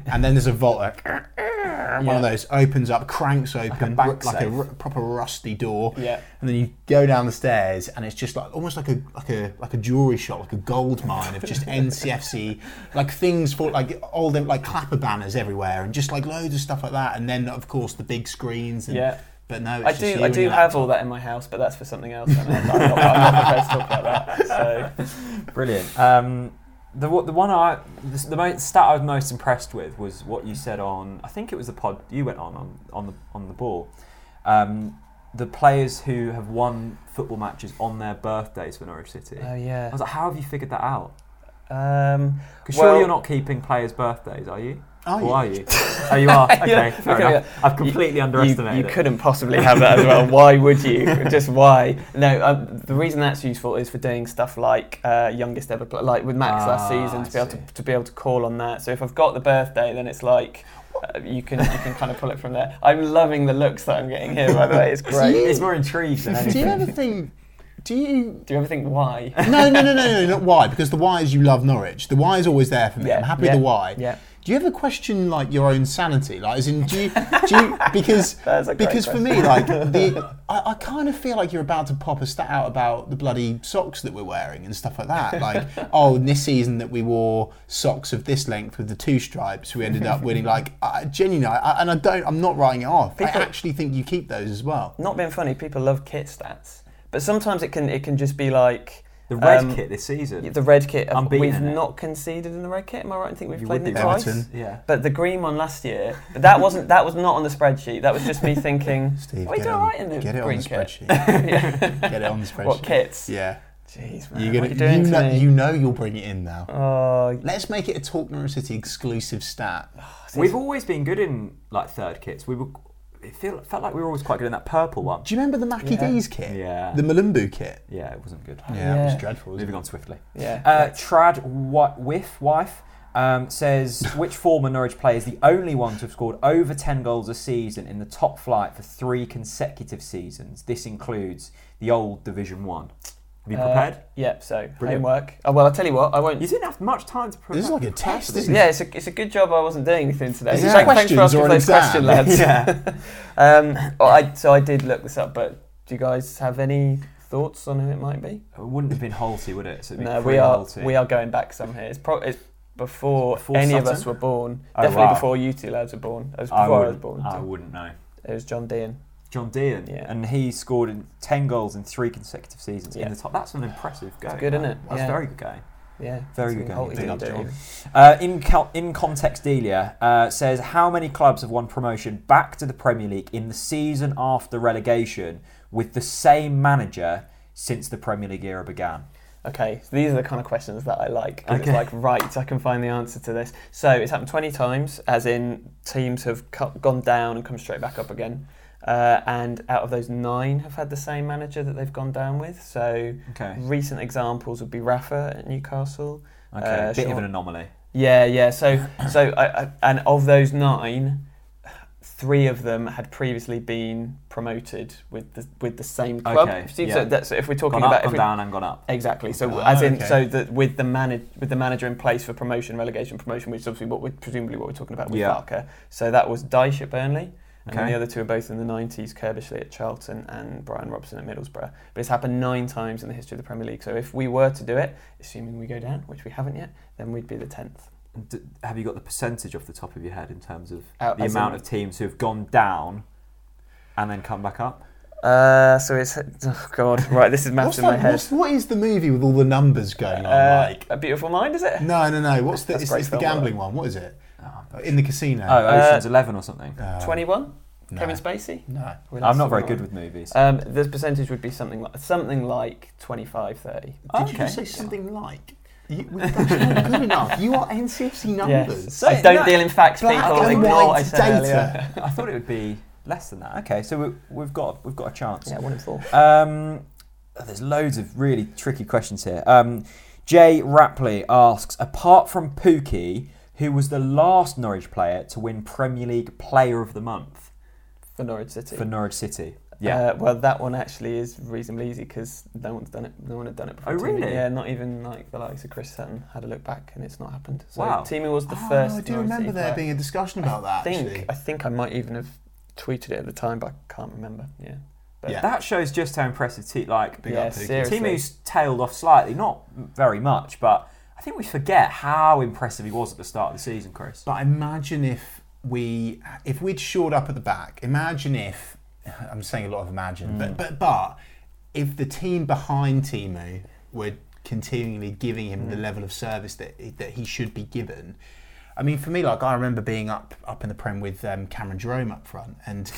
And then there's a vault. Like, (laughs) one Yeah. of those opens up, cranks open, like a, safe. r- proper rusty door. yeah. And then you go down the stairs, and it's just like almost like a like a like a jewelry shop, like a gold mine of just (laughs) NCFC, like things for like all them like clapper banners everywhere, and just like loads of stuff like that. And then of course the big screens. And, Yeah. But no, it's I do. I do have all that in my house, but that's for something else. And I'm not, I'm not, I'm not prepared to talk about that. So (laughs) Brilliant. Um, the the one I the, the most stat I was most impressed with was what you said on I think it was the pod you went on on, on the on the ball. Um, the players who have won football matches on their birthdays for Norwich City. oh yeah. I was like, how have you figured that out? Um, Because Well- surely you're not keeping players' birthdays, are you? Are Or you? are you? oh, you are. (laughs) Okay, Yeah, fair okay, enough. I've completely you, underestimated you it. couldn't possibly (laughs) have that as well. Why would you? Just why? No. Um, the reason that's useful is for doing stuff like uh, youngest ever, pl- like with Max last Ah, season, I to be able to, to be able to call on that. So if I've got the birthday, then it's like. Uh, you can you can kind of pull it from there. I'm loving the looks that I'm getting here. By the way, it's great. It's more intrigued than Do you ever think? Do you? Do you ever think why? No, no, no, no, no, not why. Because the why is you love Norwich. The why is always there for me. Yeah, I'm happy yeah, with the why. Yeah. Do you ever question like your own sanity? Like, as in, do you? Do you (laughs) because because for me, like the (laughs) I, I kind of feel like you're about to pop a stat out about the bloody socks that we're wearing and stuff like that. Like, (laughs) oh, in this season that we wore socks of this length with the two stripes, we ended up winning. Like, I, genuinely, I, and I don't. I'm not writing it off. People- I actually think you keep those as well. Not being funny, people love kit stats, but sometimes it can it can just be like The red um, kit this season. The red kit, uh, Unbeaten we've in it. not conceded in the red kit. Am I right? I think we've You played would in it twice. Everton. Yeah. But the green one last year, but that wasn't that was not on the spreadsheet. That was just me (laughs) thinking. Steve, we get do it on- in the get it on the kit. spreadsheet. yeah. (laughs) Get it on the spreadsheet. What kits? Yeah. Jeez, man. You're what gonna, are you doing you, to know, me? you know you'll bring it in now. Oh, Let's make it a Talk Norwich City exclusive stat. We've always been good in like third kits. We were. It feel, felt like we were always quite good in that purple one. Do you remember the Mackie Yeah. D's kit? Yeah. The Malumbu kit? Yeah, it wasn't good. Yeah, that was Yeah. dreadful. wasn't Moving it? on swiftly. yeah. Uh, Trad Wa- Whiff Wife um, says (laughs) which former Norwich player is the only one to have scored over 10 goals a season in the top flight for three consecutive seasons. This includes the old Division One. Have you Uh, prepared? yeah. So Brilliant. homework. Oh, well, I'll tell you what. I won't. you didn't have much time to prepare. This is like a test, isn't it? Yeah, it's a, it's a good job I wasn't doing anything today. Is this Thank- thanks for questions asking or for an those question, exam? lads. yeah. (laughs) (laughs) Um, well, I, so I did look this up, but do you guys have any thoughts on who it might be? It wouldn't have been Holty, would it? So No, we are pre-Holty. we are going back some here. It's, pro- it's before, Before any of us were born. Oh, Definitely wow. before you two lads were born. It was I before I, was born. I too. wouldn't know. It was John Dean. John Dean, Yeah. and he scored in 10 goals in three consecutive seasons Yeah. in the top. That's an impressive game. good, isn't it? That's Yeah. a very good game. Yeah, Very good game Holty indeed. did. Uh, in, cal- in context, Delia uh, says how many clubs have won promotion back to the Premier League in the season after relegation with the same manager since the Premier League era began? Okay, so these are the kind of questions that I like. Okay. It's like, right, I can find the answer to this. So it's happened 20 times, as in teams have gone down and come straight back up again. Uh, and out of those nine have had the same manager that they've gone down with. So Okay. recent examples would be Rafa at Newcastle. Okay. Uh, Bit of an anomaly. Yeah, yeah. So, (coughs) so, I, I, and of those nine, three of them had previously been promoted with the with the same club. Okay, So, yeah. that's, so if we're talking Gone up, about if we, down, and gone up. exactly, so Oh, as in okay. so that with the manage with the manager in place for promotion, relegation, promotion, which is obviously what we're presumably what we're talking about with Yeah. Farke. So that was Dyche at Burnley. And then Okay. the other two are both in the 90s, Curbishley at Charlton and Brian Robson at Middlesbrough. But it's happened nine times in the history of the Premier League. So if we were to do it, assuming we go down, which we haven't yet, then we'd be the 10th. D- have you got the percentage off the top of your head in terms of Uh, the amount in- of teams who have gone down and then come back up? Uh, so it's (laughs) oh god, right. This is maths What's in my head. what's, the movie with all the numbers going on? Uh, like, a Beautiful Mind, is it? no, no, no. What's the? It's, it's the film, gambling one. What is it? In the casino. Oh, Ocean's Eleven or something. Uh, Twenty-one. no. Kevin Spacey. No. I'm not very good with movies. Um, the percentage would be something like something like 25, 30. Did Okay. you just say something like? You, (laughs) that's not good enough. You are NCFC numbers. Yes. So- I don't no, deal in facts, black people. and Ignore I said data. I thought it would be less than that. Okay, so we, we've got we've got a chance. Yeah, one in four. Um, there's loads of really tricky questions here. Um, Jay Rapley asks, apart from Pukki, who was the last Norwich player to win Premier League Player of the Month For Norwich City. for Norwich City? Yeah. Uh, well, that one actually is reasonably easy because no one's done it. No one had done it before. Oh, Teemu. really? Yeah, not even like the likes of Chris Sutton had a look back and it's not happened. So Wow. Teemu was the Oh, first. I do Norwich remember City there player. being a discussion about that. I think actually. I think I might even have tweeted it at the time, but I can't remember. Yeah. But Yeah. That shows just how impressive T like Big yeah, up, seriously. Teemu's tailed off slightly, not very much, but I think we forget how impressive he was at the start of the season, Chris. But imagine if we, if we'd shored up at the back. Imagine if, I'm saying a lot of imagine, Mm. but but but if the team behind Teemu were continually giving him Mm. the level of service that that he should be given. I mean, for me, like I remember being up up in the Prem with um, Cameron Jerome up front, and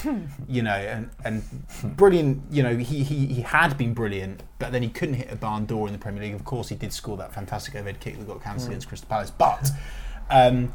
you know, and and brilliant. You know, he, he he had been brilliant, but then he couldn't hit a barn door in the Premier League. Of course, he did score that fantastic overhead kick that got cancelled against Crystal Palace. But um,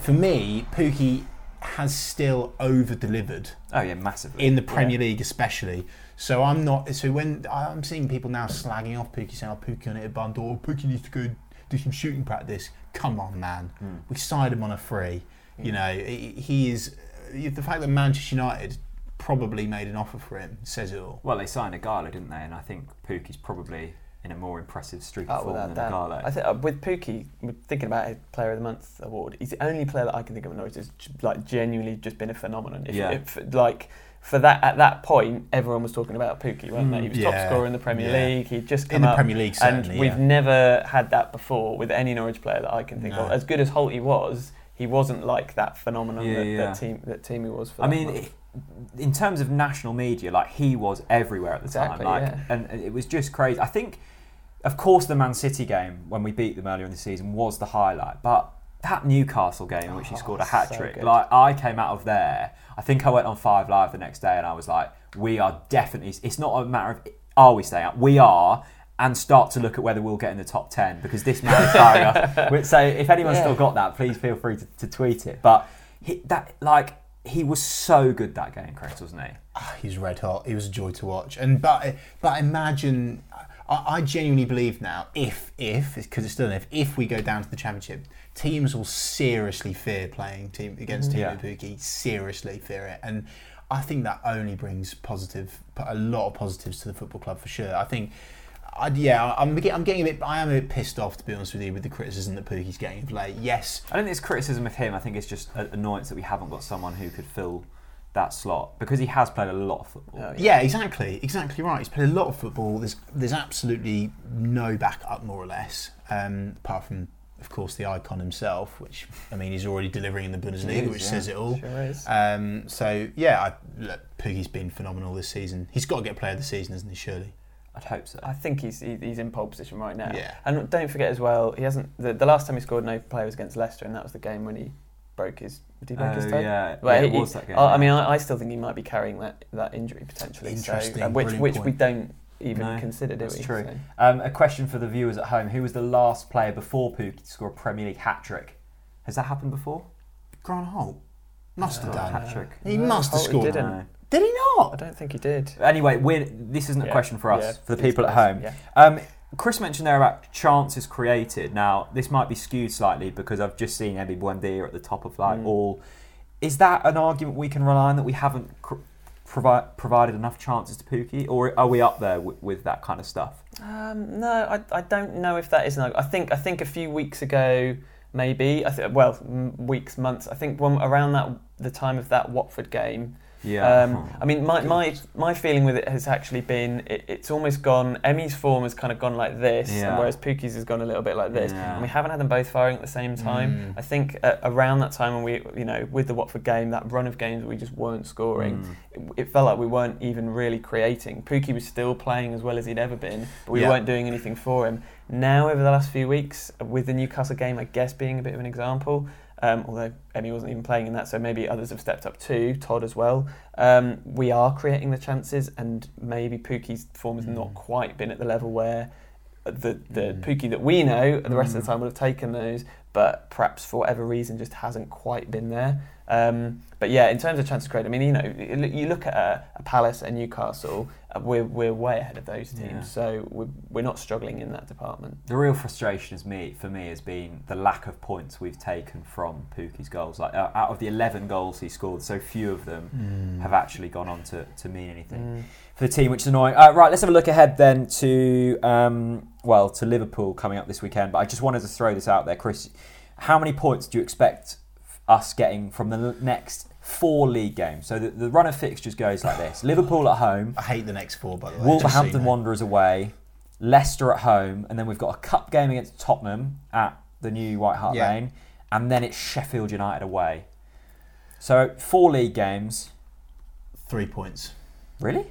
for me, Pukki has still over delivered Oh yeah, massively. in the Premier League, especially. So I'm not. So when I'm seeing people now slagging off Pukki, saying, "Oh, Pukki on it, barn door, Pukki needs to go do some shooting practice." Come on, man. Hmm. We signed him on a free. You know, he, he is. The fact that Manchester United probably made an offer for him says it all. Well, they signed Ighalo, didn't they? And I think Pukki's probably in a more impressive streak Oh, form without than doubt. Ighalo. I think uh, with Pukki, thinking about his Player of the Month award. He's the only player that I can think of at Norwich that's like genuinely just been a phenomenon. If, Yeah. if, like for that at that point, everyone was talking about Pukki, weren't Mm. they? He was Yeah, top scorer in the Premier yeah. League. He'd just come In the up, Premier League, and we've yeah. never had that before with any Norwich player that I can think No. of. As good as Holty was, he wasn't like that phenomenon that, that team that Teemu was for. I mean, in terms of national media, like he was everywhere at the Exactly, time. Like, and it was just crazy. I think, of course, the Man City game when we beat them earlier in the season was the highlight, but. That Newcastle game in which he Oh, scored a so hat trick, good. like I came out of there. I think I went on Five Live the next day, and I was like, "We are definitely. It's not a matter of are we staying up. We are." And start to look at whether we'll get in the top ten because this man is firing. (laughs) So if anyone's Yeah. still got that, please feel free to, to tweet it. But he, that like he was so good that game, Chris, wasn't he? Ah, he was red hot. He was a joy to watch. And but but imagine, I, I genuinely believe now, if if because it's still an if, if we go down to the championship, teams will seriously fear playing team against Team Yeah. Pukki. Seriously fear it, and I think that only brings positive, a lot of positives to the football club for sure. I think. I, yeah, I'm, get- I'm getting a bit. I am a bit pissed off to be honest with you with the criticism that Pukki's getting of late. Yes, I don't think it's criticism of him. I think it's just an annoyance that we haven't got someone who could fill that slot because he has played a lot of football. Oh, Yeah, exactly, exactly right. He's played a lot of football. There's there's absolutely no backup, more or less, um, apart from, of course, the icon himself. Which I mean, he's already delivering in the Bundesliga, is, which yeah. says it all. Sure is. Um, so yeah, I, look, Pukki's been phenomenal this season. He's got to get Player of the Season, isn't he? Surely. I'd hope so. I think he's he's in pole position right now. Yeah. And don't forget as well, he hasn't. The, the last time he scored no play was against Leicester, and that was the game when he broke his. Did he break his Oh, toe? yeah, Well, yeah, it was that game. I, I mean, I, I still think he might be carrying that, that injury potentially. So, Interesting, uh, which brilliant which we don't even No, consider, do that's we? true. So- Um, a question for the viewers at home: Who was the last player before Pukki to score a Premier League hat trick? Has that happened before? Grant Holt must have Oh, done. hat trick. He No, must have Holt scored. didn't. No. Did he not? I don't think he did. Anyway, we're, this isn't a question for us, yeah, for the people at home. yeah. Um, Chris mentioned there about chances created. Now, this might be skewed slightly because I've just seen Emi Buendia at the top of like Mm. all. Is that an argument we can rely on that we haven't cr- provi- provided enough chances to Pukki, or are we up there w- with that kind of stuff? Um, no, I, I don't know if that is an. I think I think a few weeks ago, maybe. I think well, m- weeks, months. I think when, around that the time of that Watford game, Yeah. Um, I mean, my, my my feeling with it has actually been it, it's almost gone. Emi's form has kind of gone like this, Yeah. whereas Pukki's has gone a little bit like this. Yeah. And we haven't had them both firing at the same time. Mm. I think uh, around that time when we, you know, with the Watford game, that run of games we just weren't scoring. Mm. It, it felt like we weren't even really creating. Pukki was still playing as well as he'd ever been, but we Yeah. weren't doing anything for him. Now, over the last few weeks, with the Newcastle game, I guess being a bit of an example, um, although Emi wasn't even playing in that, so maybe others have stepped up too, Todd as well. Um, we are creating the chances, and maybe Pukki's form has not quite been at the level where the the Mm. Pukki that we know the rest of Mm. the time would have taken those, but perhaps for whatever reason just hasn't quite been there. Um, but yeah, in terms of chance to create, I mean, you know, you look- at a, a Palace and Newcastle, uh, we're we're way ahead of those teams, Yeah. so we're, we're not struggling in that department. The real frustration is me for me has been the lack of points we've taken from Pukki's goals. Like uh, out of the eleven goals he scored, so few of them Mm. have actually gone on to, to mean anything Mm. for the team, which is annoying. Uh, right, let's have a look ahead then to um, well to Liverpool coming up this weekend. But I just wanted to throw this out there, Chris. How many points do you expect us getting from the next four league games? So the, the run of fixtures goes like this: Liverpool at home, I hate the next four, by the way. Wolverhampton. Wanderers away, Leicester at home, and then we've got a cup game against Tottenham at the new White Hart Yeah. Lane, and then it's Sheffield United away. So four league games. Three points. Really?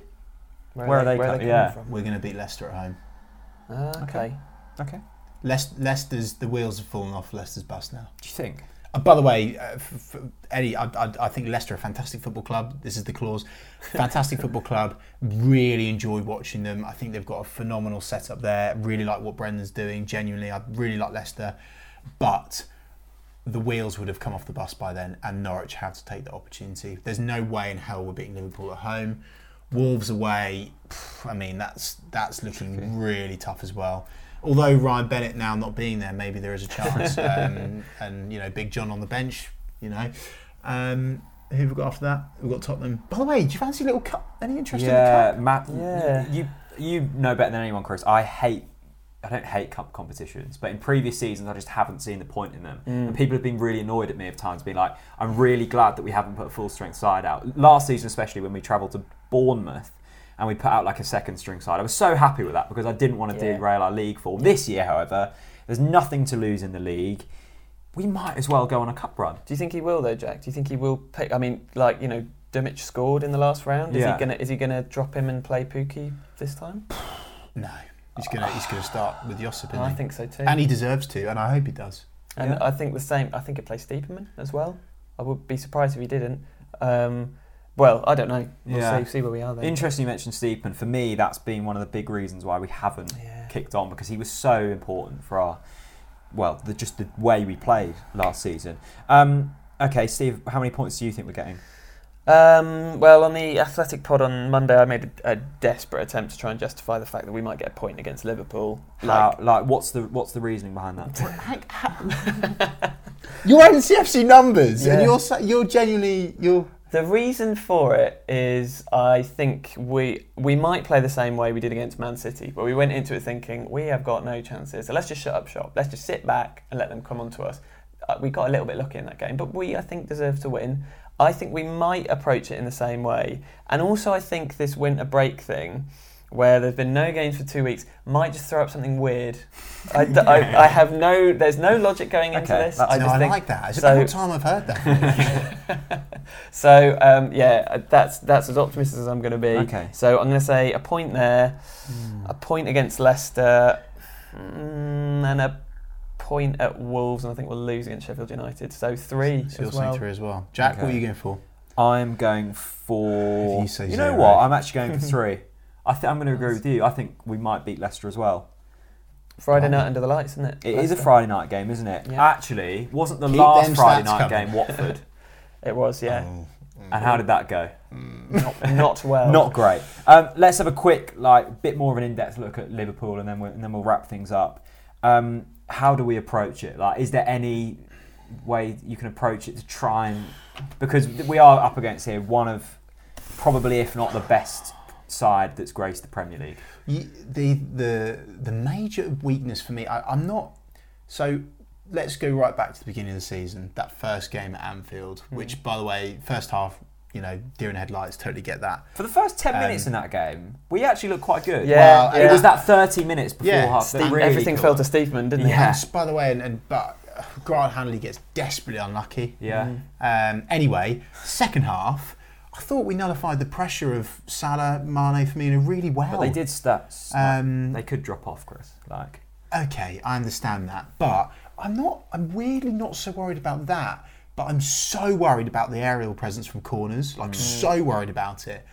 Where, Where are they Where are they coming yeah. from? We're going to beat Leicester at home. Ah, okay. Okay. Leic- Leicester's the wheels have fallen off Leicester's bus now. Do you think? Uh, by the way, uh, f- f- Eddie, I, I, I think Leicester are a fantastic football club. This is the clause. Fantastic (laughs) football club. Really enjoyed watching them. I think they've got a phenomenal setup there. Really like what Brendan's doing. Genuinely, I really like Leicester. But the wheels would have come off the bus by then, and Norwich had to take the opportunity. There's no way in hell we're beating Liverpool at home. Wolves away. pff, I mean, that's that's looking really tough as well. Although Ryan Bennett now not being there, maybe there is a chance. (laughs) Um, and you know, Big John on the bench. You know, um, who have we got after that? We've got Tottenham. By the way, do you fancy a little cup? Any interest in the Yeah, cup? Matt. Yeah. You you know better than anyone, Chris. I hate. I don't hate cup competitions, but in previous seasons, I just haven't seen the point in them. Mm. And people have been really annoyed at me at times, being like, "I'm really glad that we haven't put a full strength side out." Last season, especially when we travelled to Bournemouth and we put out like a second string side, I was so happy with that because I didn't want to Yeah. derail our league form. This year, however, there's nothing to lose in the league. We might as well go on a cup run. Do you think he will though, Jack? Do you think he will pick? I mean, like you know, Drmic scored in the last round. Is Yeah. he gonna is he gonna drop him and play Pukki this time? (sighs) No, he's gonna he's gonna start with Josip. isn't I he? think so too. and he deserves to, and I hope he does. And Yeah. I think the same. I think it plays Stiepermann as well. I would be surprised if he didn't. Um, well, I don't know. We'll Yeah. see, see where we are then. Interesting you mentioned Steepen. For me, that's been one of the big reasons why we haven't Yeah. kicked on because he was so important for our, well, the, just the way we played last season. Um, okay, Steve, how many points do you think we're getting? Um, well, on the Athletic Pod on Monday, I made a, a desperate attempt to try and justify the fact that we might get a point against Liverpool. How, Like, like, what's the what's the reasoning behind that? (laughs) (laughs) (laughs) You're NCFC numbers, and you're you're genuinely you're. The reason for it is I think we we might play the same way we did against Man City, but we went into it thinking we have got no chances. So let's just shut up shop. Let's just sit back and let them come on to us. Uh, we got a little bit lucky in that game, but we I think deserve to win. I think we might approach it in the same way, and also I think this winter break thing, where there's been no games for two weeks, might just throw up something weird. (laughs) I have no, there's no logic going into Okay, this. that's- I no, just I think like that. It's so- about time I've heard that. (laughs) so um, yeah, that's that's as optimistic as I'm going to be. Okay. So I'm going to say a point there, a point against Leicester, mm, and a point at Wolves, and I think we'll lose against Sheffield United. So three So you're as saying well. three as well. Jack, what are you going for? I'm going for. If you say know what? I'm actually going for three. I think I'm going to agree with you. I think we might beat Leicester as well. Friday night under the lights, isn't it? It is a Leicester. Friday night game, isn't it? Yeah. Actually, wasn't the Keep last them Friday stats night coming. game Watford? (laughs) It was, yeah. Oh, and how did that go? Not, not (laughs) well. Not great. Um, let's have a quick, like, bit more of an in-depth look at Liverpool, and then we'll, and then we'll wrap things up. Um, how do we approach it? Like, is there any way you can approach it to try and because we are up against here one of probably, if not the best side that's graced the Premier League. The the the major weakness for me, I, I'm not. So let's go right back to the beginning of the season. That first game at Anfield, which by the way, first half you know, deer in headlights. Totally get that. For the first 10 Um, minutes in that game, we actually looked quite good. Yeah, Well, It was that 30 minutes before Yeah, half. Steve- really everything cool. fell to Steveman, didn't Yeah. And by the way, and, and but uh, Grant Hanley gets desperately unlucky. Yeah. Um, anyway, second half, I thought we nullified the pressure of Salah, Mane, Firmino really well. But they did stats. Um, they could drop off, Chris. Like, Okay, I understand that, but I'm not. I'm weirdly not so worried about that. But I'm so worried about the aerial presence from corners. Like so worried about it.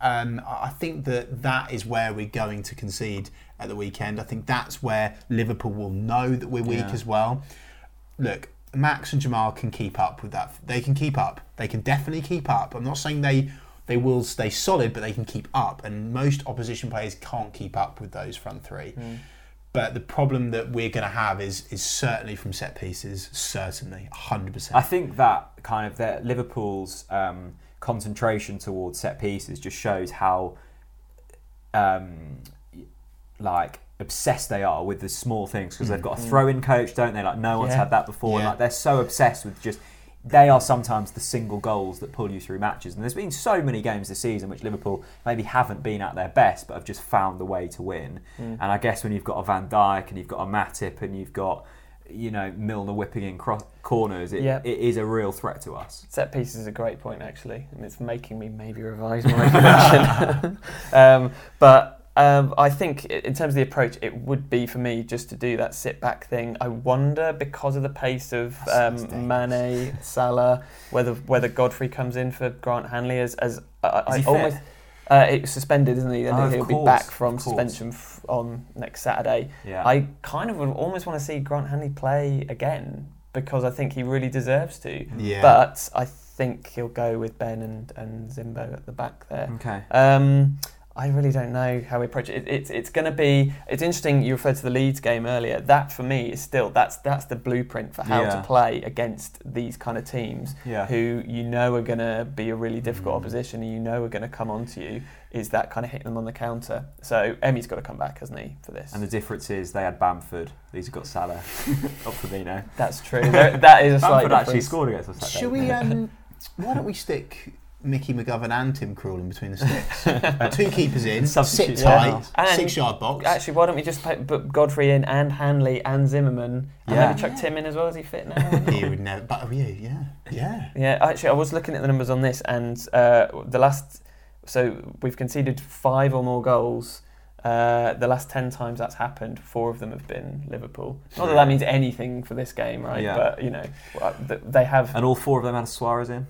Um, I I think that that is where we're going to concede at the weekend. I think that's where Liverpool will know that we're weak Yeah. as well. Look, Max and Jamal can keep up with that. They can keep up. They can definitely keep up. I'm not saying they they will stay solid, but they can keep up. And most opposition players can't keep up with those front three. But the problem that we're going to have is is certainly from set pieces. Certainly, 100%. I think that kind of that Liverpool's um, concentration towards set pieces just shows how um, like obsessed they are with the small things because they've got a throw-in coach, don't they? Like no one's Yeah. had that before. And Yeah. like they're so obsessed with just. They are sometimes the single goals that pull you through matches, and there's been so many games this season which Liverpool maybe haven't been at their best, but have just found the way to win. And I guess when you've got a Van Dijk and you've got a Matip and you've got, you know, Milner whipping in cro- corners, it, Yeah. it is a real threat to us. Set piece is a great point, actually, and it's making me maybe revise my (laughs) prediction. (laughs) um, but um, I think, in terms of the approach, it would be for me just to do that sit back thing. I wonder because of the pace of um, Mane, Salah, whether whether Godfrey comes in for Grant Hanley as as I, I he almost. Uh, it's suspended, isn't he? And oh, he'll be back from suspension f- on next Saturday. Yeah. I kind of would almost want to see Grant Hanley play again because I think he really deserves to. Yeah. But I think he'll go with Ben and, and Zimbo at the back there. okay. Um, I really don't know how we approach it. it it's it's going to be. It's interesting. You referred to the Leeds game earlier. That for me is still that's that's the blueprint for how Yeah. to play against these kind of teams Yeah. who you know are going to be a really difficult Mm. opposition and you know are going to come onto you. Is that kind of hitting them on the counter? So Emi's got to come back, hasn't he, for this? And the difference is they had Bamford. These have got Salah. (laughs) Not Firmino. that's true. There, that is a slight Bamford actually difference. scored against us. Should we? (laughs) Um, why don't we stick Mickey McGovern and Tim Krul in between the sticks? (laughs) Two keepers in, sit tight, Yeah. Six yard box. Actually, why don't we just put Godfrey in and Hanley and Zimmerman and Yeah. maybe chuck Tim in as well? Is he fit now? (laughs) he would never. But oh, yeah, yeah, yeah. Yeah, actually, I was looking at the numbers on this, and uh, the last, so we've conceded five or more goals. Uh, the last ten times that's happened, four of them have been Liverpool. Not that that means anything for this game, right? Yeah. But you know, they have. And all four of them had Suarez in.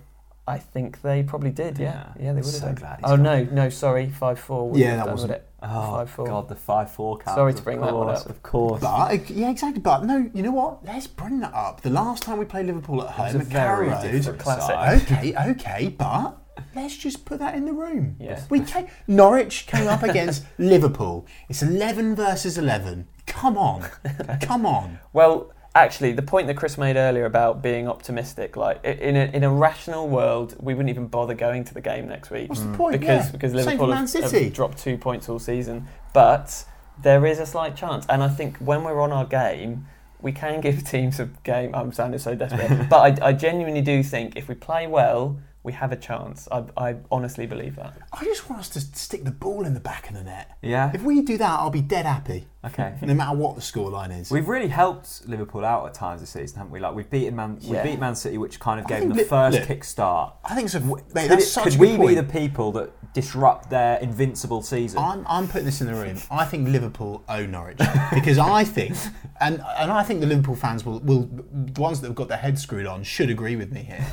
I think they probably did. Yeah, Yeah. yeah, they would have So done. glad he's Oh no, no, sorry, five four. Yeah, that wasn't- it. Oh, 5-4. God, the 5 4 cap. Sorry to of bring that one up. Of course. But yeah, exactly. But no, you know what? Let's bring that up. The last time we played Liverpool at was home a at Carrow very Road. different Classic. side. Okay, okay, but let's just put that in the room. Yeah. We came, Norwich came up against (laughs) Liverpool. It's eleven versus eleven. Come on, (laughs) come on. Well, actually, the point that Chris made earlier about being optimistic, like in a, in a rational world, we wouldn't even bother going to the game next week What's the point? Mm. because yeah. because Same Liverpool Man have, have dropped two points all season. But there is a slight chance, and I think when we're on our game. We can give (laughs) teams a game. I'm sounding so desperate, (laughs) but I, I genuinely do think if we play well, we have a chance. I, I honestly believe that. I just want us to stick the ball in the back of the net. Yeah. If we do that, I'll be dead happy, Okay. (laughs) no matter what the scoreline is. We've really helped Liverpool out at times this season, haven't we? Like we've beaten Man, we beat Man City, which kind of I gave them the Li- first look, kick start. I think so. Mate, Could, that's it- such could a we good be the people that disrupt their invincible season? I'm, I'm putting this in the room. I think Liverpool owe Norwich because I think, and and I think the Liverpool fans will will the ones that have got their heads screwed on should agree with me here.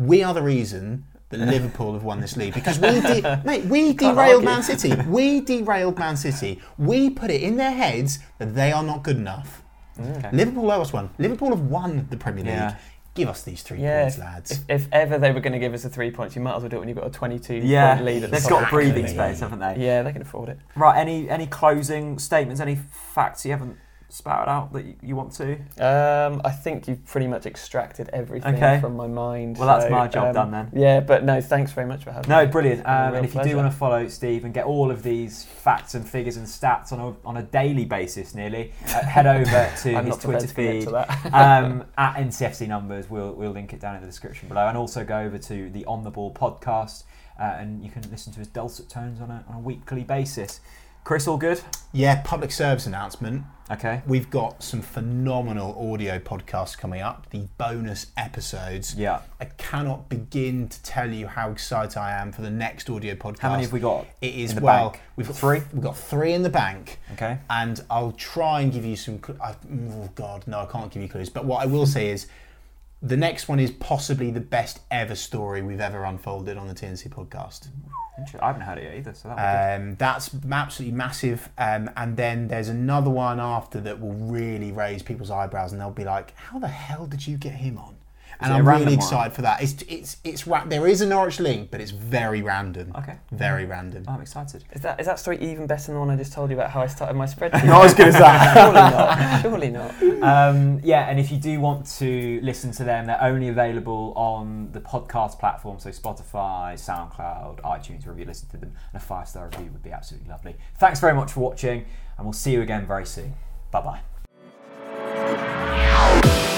We are the reason that Liverpool have won this league because we de- (laughs) mate we derailed argue. Man City. We derailed Man City. We put it in their heads that they are not good enough. Okay. Liverpool owe us one. Liverpool have won the Premier League. Yeah. Give us these three Yeah, points, lads. If, if ever they were going to give us a three points, you might as well do it when you've got a 22 yeah, point lead at the they've top. got breathing space, haven't they? Yeah, they can afford it. Right. Any any closing statements? Any facts you haven't spout out that you, want to? Um, I think you've pretty much extracted everything Okay. from my mind. Well, that's so, my job um, done then. Yeah, but no, thanks very much for having No, me. brilliant. Been a Um, and if you do want to follow Steve and get all of these facts and figures and stats on a, on a daily basis, nearly, uh, (laughs) head over to his Twitter feed to um, (laughs) at NCFC numbers. We'll, we'll link it down in the description below. And also go over to the On the Ball podcast uh, and you can listen to his dulcet tones on a, on a weekly basis. Chris, all good? Yeah, public service announcement. Okay. We've got some phenomenal audio podcasts coming up, the bonus episodes. Yeah. I cannot begin to tell you how excited I am for the next audio podcast. How many have we got? It is well, bank? we've got Three? We've got three in the bank, Okay. and I'll try and give you some. cl- I, oh God, no, I can't give you clues. But what I will say is, the next one is possibly the best ever story we've ever unfolded on the TNC podcast. I haven't heard it yet either, so that Um, that's absolutely massive. Um, and then there's another one after that will really raise people's eyebrows, and they'll be like, "How the hell did you get him on?" And I'm really one? excited for that. It's it's it's ra- there is a Norwich link, but it's very random. Okay. Very random. I'm excited. Is that is that story even better than the one I just told you about how I started my spreadsheet? Not as good as that. Surely not. Surely not. Um, yeah, and if you do want to listen to them, they're only available on the podcast platform, so Spotify, SoundCloud, iTunes, wherever you listen to them. And a five star review would be absolutely lovely. Thanks very much for watching, and we'll see you again very soon. Bye bye.